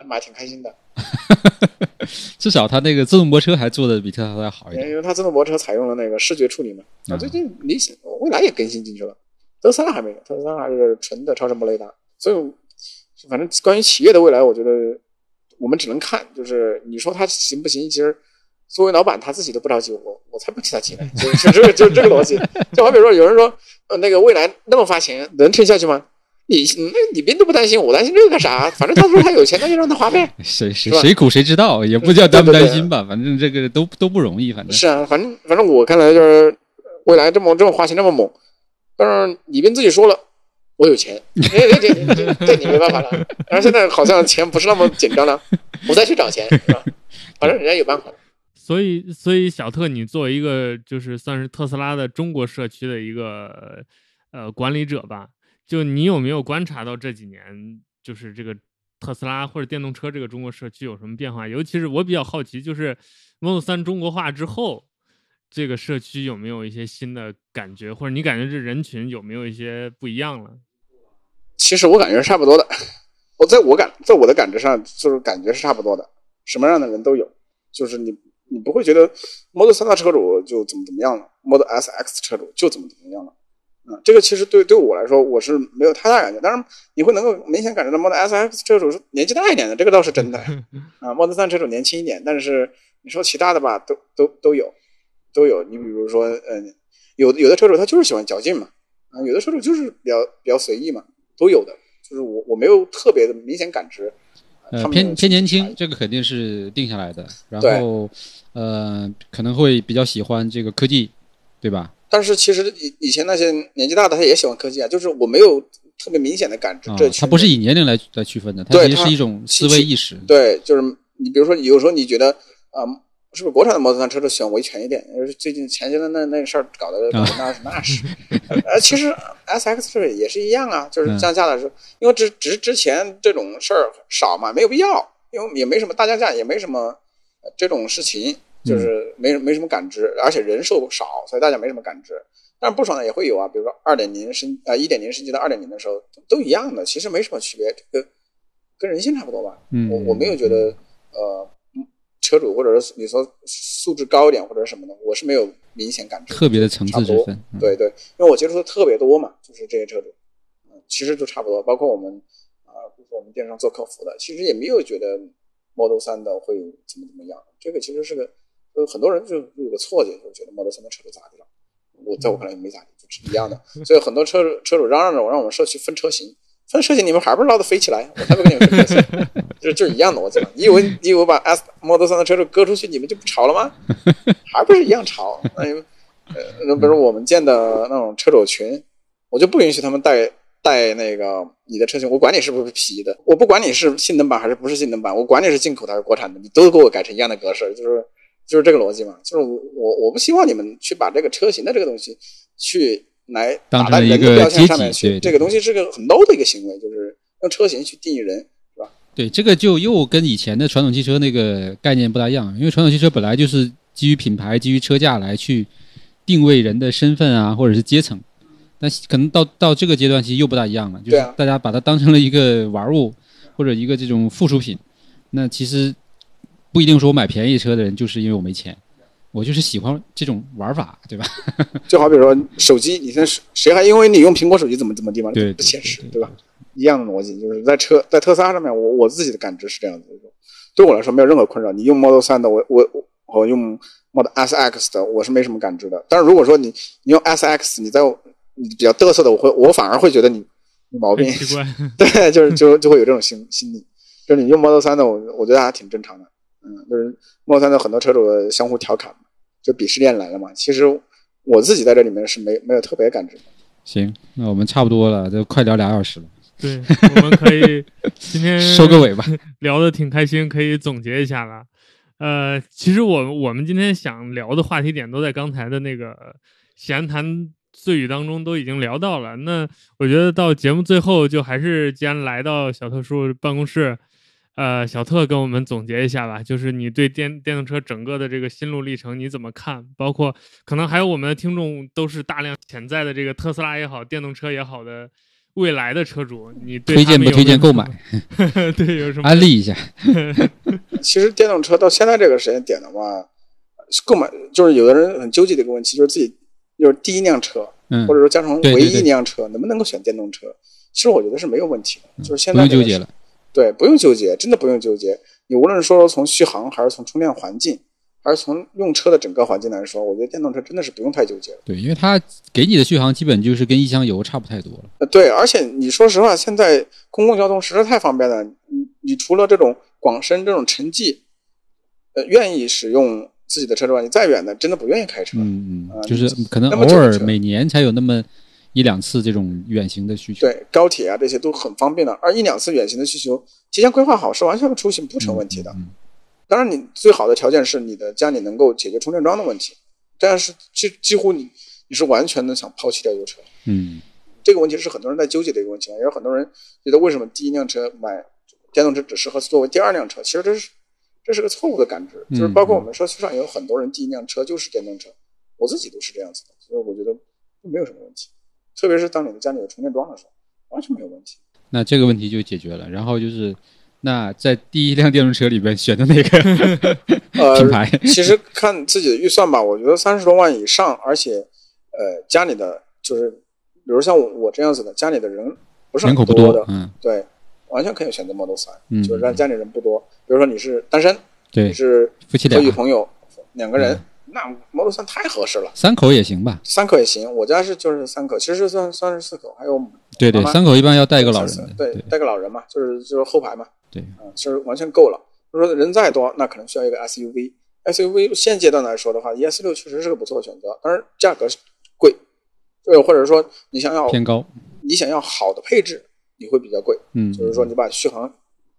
嘛，买挺开心的。至少它那个自动泊车还做的比特斯拉好一点。因为它自动泊车采用了那个视觉处理嘛。啊，啊最近理想未来也更新进去了，特斯拉还没有，特斯拉还是纯的超声波雷达。所以，反正关于企业的未来，我觉得我们只能看，就是你说它行不行？其实作为老板他自己都不着急，我我才不替他急呢。就就这个就这个逻辑。就好比说，有人说，呃，那个未来那么发钱，能撑下去吗？你那你别都不担心，我担心这个干啥？反正他说他有钱，那就让他花呗。谁谁谁苦谁知道，也不叫担不担心吧，反正这个都都不容易，反正是啊，反正反正我看来就是未来这么这么花钱这么猛，但是李斌自己说了，我有钱，哎这这这这你没办法了。但是现在好像钱不是那么紧张了，我再去找钱，是吧？反正人家有办法。所以，所以小特，你作为一个就是算是特斯拉的中国社区的一个呃管理者吧，就你有没有观察到这几年就是这个特斯拉或者电动车这个中国社区有什么变化？尤其是我比较好奇，就是 Model 3中国化之后，这个社区有没有一些新的感觉，或者你感觉这人群有没有一些不一样了？其实我感觉是差不多的，我在我感在我的感知上就是感觉是差不多的，什么样的人都有，就是你你不会觉得 Model 3的车主就怎么怎么样了，Model S X 车主就怎么怎么样了。嗯，这个其实对对我来说我是没有太大感觉，但是你会能够明显感觉到 Model S X 车主是年纪大一点的，这个倒是真的 啊。Model 3车主年轻一点，但是你说其他的吧，都都都有都有。你比如说，嗯，有有的车主他就是喜欢较劲嘛，啊，有的车主就是比较比较随意嘛，都有的。就是我我没有特别的明显感知。呃，偏偏年轻，这个肯定是定下来的。然后，呃，可能会比较喜欢这个科技，对吧？但是其实以以前那些年纪大的他也喜欢科技啊，就是我没有特别明显的感知。这他不是以年龄来来区分的，它其实是一种思维意识。对，就是你比如说，有时候你觉得啊，是不是国产的摩托车都喜欢维权一点？就是最近前些的那那事儿搞的那是那是。呃，其实 S X 这个也是一样啊，就是降价的时候，因为只只是之前这种事儿少嘛，没有必要，因为也没什么大降价，也没什么这种事情。就是没没什么感知，而且人数少，所以大家没什么感知。但是不爽的也会有啊，比如说二点零升啊，一点零升级到二点零的时候都一样的，其实没什么区别，这个跟人性差不多吧。嗯我我没有觉得呃，车主或者是你说素质高一点或者什么的，我是没有明显感知。特别的层次之分，对对，因为我接触的特别多嘛，就是这些车主，其实都差不多。包括我们啊，比如说我们电商做客服的，其实也没有觉得 Model 三的会怎么怎么样，这个其实是个。就很多人就有个错觉，就觉得 Model 3的车主咋地了？我在我看来没咋地，就是一样的。所以很多车车主嚷嚷着我让我们社区分车型，分车型你们还不是捞得飞起来？我才不跟你们分车型，就就是一样的。我操，你以为你以为把 S Model 3的车主割出去，你们就不吵了吗？还不是一样吵？那呃，比如我们建的那种车主群，我就不允许他们带带那个你的车型，我管你是不是皮的，我不管你是性能版还是不是性能版，我管你是进口的还是国产的，你都给我改成一样的格式，就是。就是这个逻辑嘛，就是我我我不希望你们去把这个车型的这个东西去来打在人的标签上面去，这个东西是个很 low 的一个行为，就是用车型去定义人，是吧？对，这个就又跟以前的传统汽车那个概念不大一样，因为传统汽车本来就是基于品牌、基于车价来去定位人的身份啊，或者是阶层，但可能到到这个阶段其实又不大一样了，就是大家把它当成了一个玩物或者一个这种附属品，那其实。不一定说我买便宜车的人就是因为我没钱，我就是喜欢这种玩法，对吧？就好比说手机，你看谁还因为你用苹果手机怎么怎么地吗？对，不现实，对吧？一样的逻辑，就是在车在特斯拉上面，我我自己的感知是这样子，对我来说没有任何困扰。你用 Model 3的，我我我用 Model S X 的，我是没什么感知的。但是如果说你你用 S X，你在你比较嘚瑟的，我会我反而会觉得你毛病，对，就是就就会有这种心心理。就是你用 Model 3的，我我觉得还挺正常的。嗯，就是莫三的很多车主相互调侃嘛，就鄙视链来了嘛。其实我自己在这里面是没没有特别感知的。行，那我们差不多了，就快聊俩小时了。对，我们可以 今天收个尾吧，聊的挺开心，可以总结一下了。呃，其实我我们今天想聊的话题点都在刚才的那个闲谈碎语当中都已经聊到了。那我觉得到节目最后，就还是既然来到小特叔办公室。呃，小特跟我们总结一下吧，就是你对电电动车整个的这个心路历程你怎么看？包括可能还有我们的听众都是大量潜在的这个特斯拉也好，电动车也好的未来的车主，你推荐不推荐购买？对，有什么安利一下？其实电动车到现在这个时间点的话，购买就是有的人很纠结的一个问题，就是自己就是第一辆车，或者说加上唯一一辆车，能不能够选电动车？其实我觉得是没有问题的，就是现在不用纠结了。对，不用纠结，真的不用纠结。你无论说从续航，还是从充电环境，还是从用车的整个环境来说，我觉得电动车真的是不用太纠结。对，因为它给你的续航基本就是跟一箱油差不太多了。呃，对，而且你说实话，现在公共交通实在太方便了。你你除了这种广深这种城际，呃，愿意使用自己的车之外，你再远的真的不愿意开车。嗯嗯，就是可能偶尔每年才有那么。一两次这种远行的需求，对高铁啊这些都很方便的，而一两次远行的需求提前规划好是完全出行不成问题的。当然，你最好的条件是你的家里能够解决充电桩的问题，但是几几乎你你是完全的想抛弃掉油车。嗯，这个问题是很多人在纠结的一个问题，也有很多人觉得为什么第一辆车买电动车只适合作为第二辆车？其实这是这是个错误的感知，就是包括我们社区上也有很多人第一辆车就是电动车，我自己都是这样子的，所以我觉得没有什么问题。特别是当你的家里有充电桩的时候，完全没有问题。那这个问题就解决了。然后就是，那在第一辆电动车里边选的哪个品牌？其实看自己的预算吧。我觉得三十多万以上，而且呃家里的就是比如像我我这样子的，家里的人不是人口不很多的，嗯对，完全可以选择 Model 3，、嗯就是让家里人不多。比如说你是单身，对你，是夫妻俩和女朋友两个人，嗯那 Model 3太合适了。三口也行吧？三口也行，我家是就是三口，其实算算是四口，还有对对，三口一般要带一个老人的，对，带个老人嘛，就是就是后排嘛，对嗯，是完全够了。就说人再多，那可能需要一个 SUV。SUV 现阶段来说的话，ES 六确实是个不错的选择，但是价格贵，对，或者说你想要偏高。你想要好的配置，你会比较贵，嗯，就是说你把续航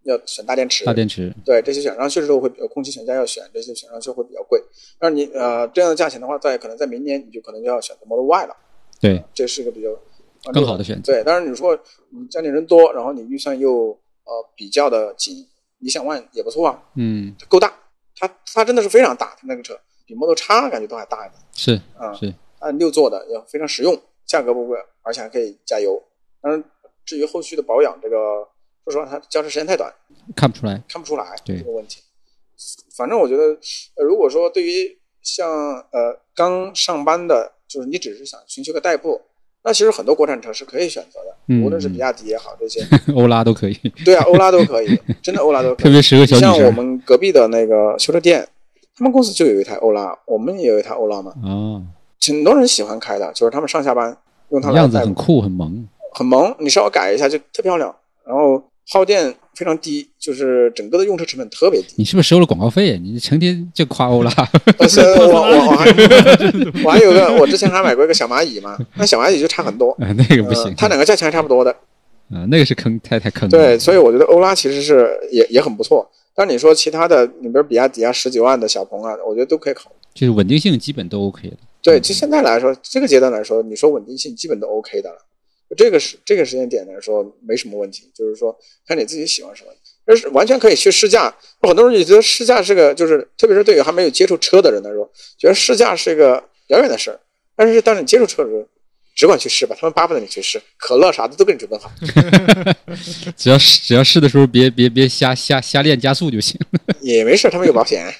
要选大电池，大电池，对这些选上去之后会比较空气悬架要选，这些选上去会比较贵。但是你呃这样的价钱的话，在可能在明年你就可能就要选择 Model Y 了。对，这是一个比较呃更好的选择。对，但是你说你家里人多，然后你预算又呃比较的紧，理想 ONE 也不错啊，嗯，够大，它它真的是非常大，它那个车比 Model X 感觉都还大一点是啊，是，按六座的也非常实用，价格不贵，而且还可以加油。当然，至于后续的保养，这个说实话，它交车时间太短，看不出来。看不出来对这个问题。反正我觉得，呃，如果说对于像呃刚上班的，就是你只是想寻求个代步，那其实很多国产车是可以选择的，嗯无论是比亚迪也好，这些，欧拉都可以，对啊，欧拉都可以，真的欧拉都可以。特别适合像我。们隔壁的那个修车店，他们公司就有一台欧拉，我们也有一台欧拉嘛，哦，很多人喜欢开的，就是他们上下班用它来样子，很酷，很萌。很萌，你稍微改一下就特漂亮，然后耗电非常低，就是整个的用车成本特别低。你是不是收了广告费？你成天就夸欧拉。但 是我我我 还我还有个，我之前还买过一个小蚂蚁嘛，那小蚂蚁就差很多，啊，那个不行呃，它两个价钱还差不多的。啊，那个是坑，太太坑了。对，所以我觉得欧拉其实是也也很不错。但你说其他的，你比如比亚迪啊、十几万的小鹏啊，我觉得都可以考虑。就是稳定性基本都 OK 的。对，就现在来说，这个阶段来说，你说稳定性基本都 OK 的了。就这个时这个时间点来说，没什么问题。就是说，看你自己喜欢什么，但是完全可以去试驾。很多人也觉得试驾是个，就是特别是对于还没有接触车的人来说，觉得试驾是一个遥远的事儿。但是当你接触车的时候，只管去试吧，他们巴不得你去试，可乐啥的都给你准备好。只要试只要试的时候别别别瞎瞎瞎练加速就行。也没事，他们有保险。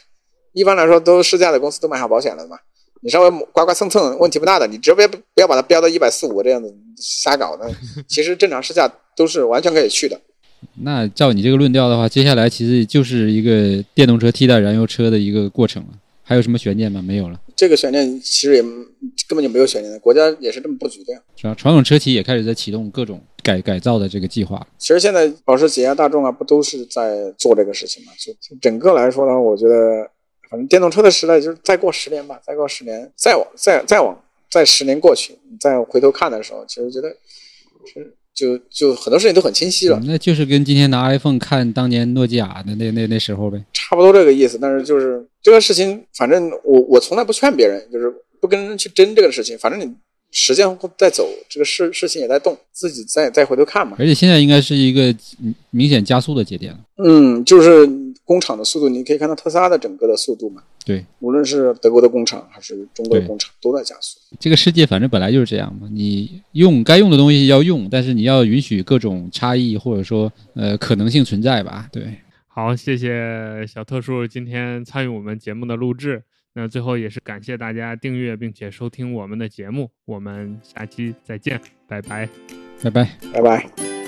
一般来说，都试驾的公司都买好保险了嘛。你稍微刮刮蹭蹭，问题不大的。你直接不要把它标到一百四五这样子瞎搞的。其实正常试驾都是完全可以去的。那照你这个论调的话，接下来其实就是一个电动车替代燃油车的一个过程了。还有什么悬念吗？没有了。这个悬念其实也根本就没有悬念的，国家也是这么布局的呀。是啊？传统车企也开始在启动各种改改造的这个计划。其实现在保时捷啊、大众啊，不都是在做这个事情嘛？就就整个来说呢，我觉得反正电动车的时代就是再过十年吧，再过十年，再往再再往再十年过去，你再回头看的时候，其实觉得是就就很多事情都很清晰了。那就是跟今天拿 iPhone 看当年诺基亚的那那那时候呗。差不多这个意思。但是就是这个事情，反正我我从来不劝别人，就是不跟人去争这个事情。反正你时间在走，这个事事情也在动，自己再再回头看嘛。而且现在应该是一个嗯明显加速的节点了。嗯，就是工厂的速度，你可以看到特斯拉的整个的速度嘛。对，无论是德国的工厂还是中国的工厂，都在加速。这个世界反正本来就是这样嘛，你用该用的东西要用，但是你要允许各种差异或者说呃可能性存在吧。对，好，谢谢小特殊今天参与我们节目的录制。那最后也是感谢大家订阅并且收听我们的节目，我们下期再见，拜拜。拜拜。拜拜。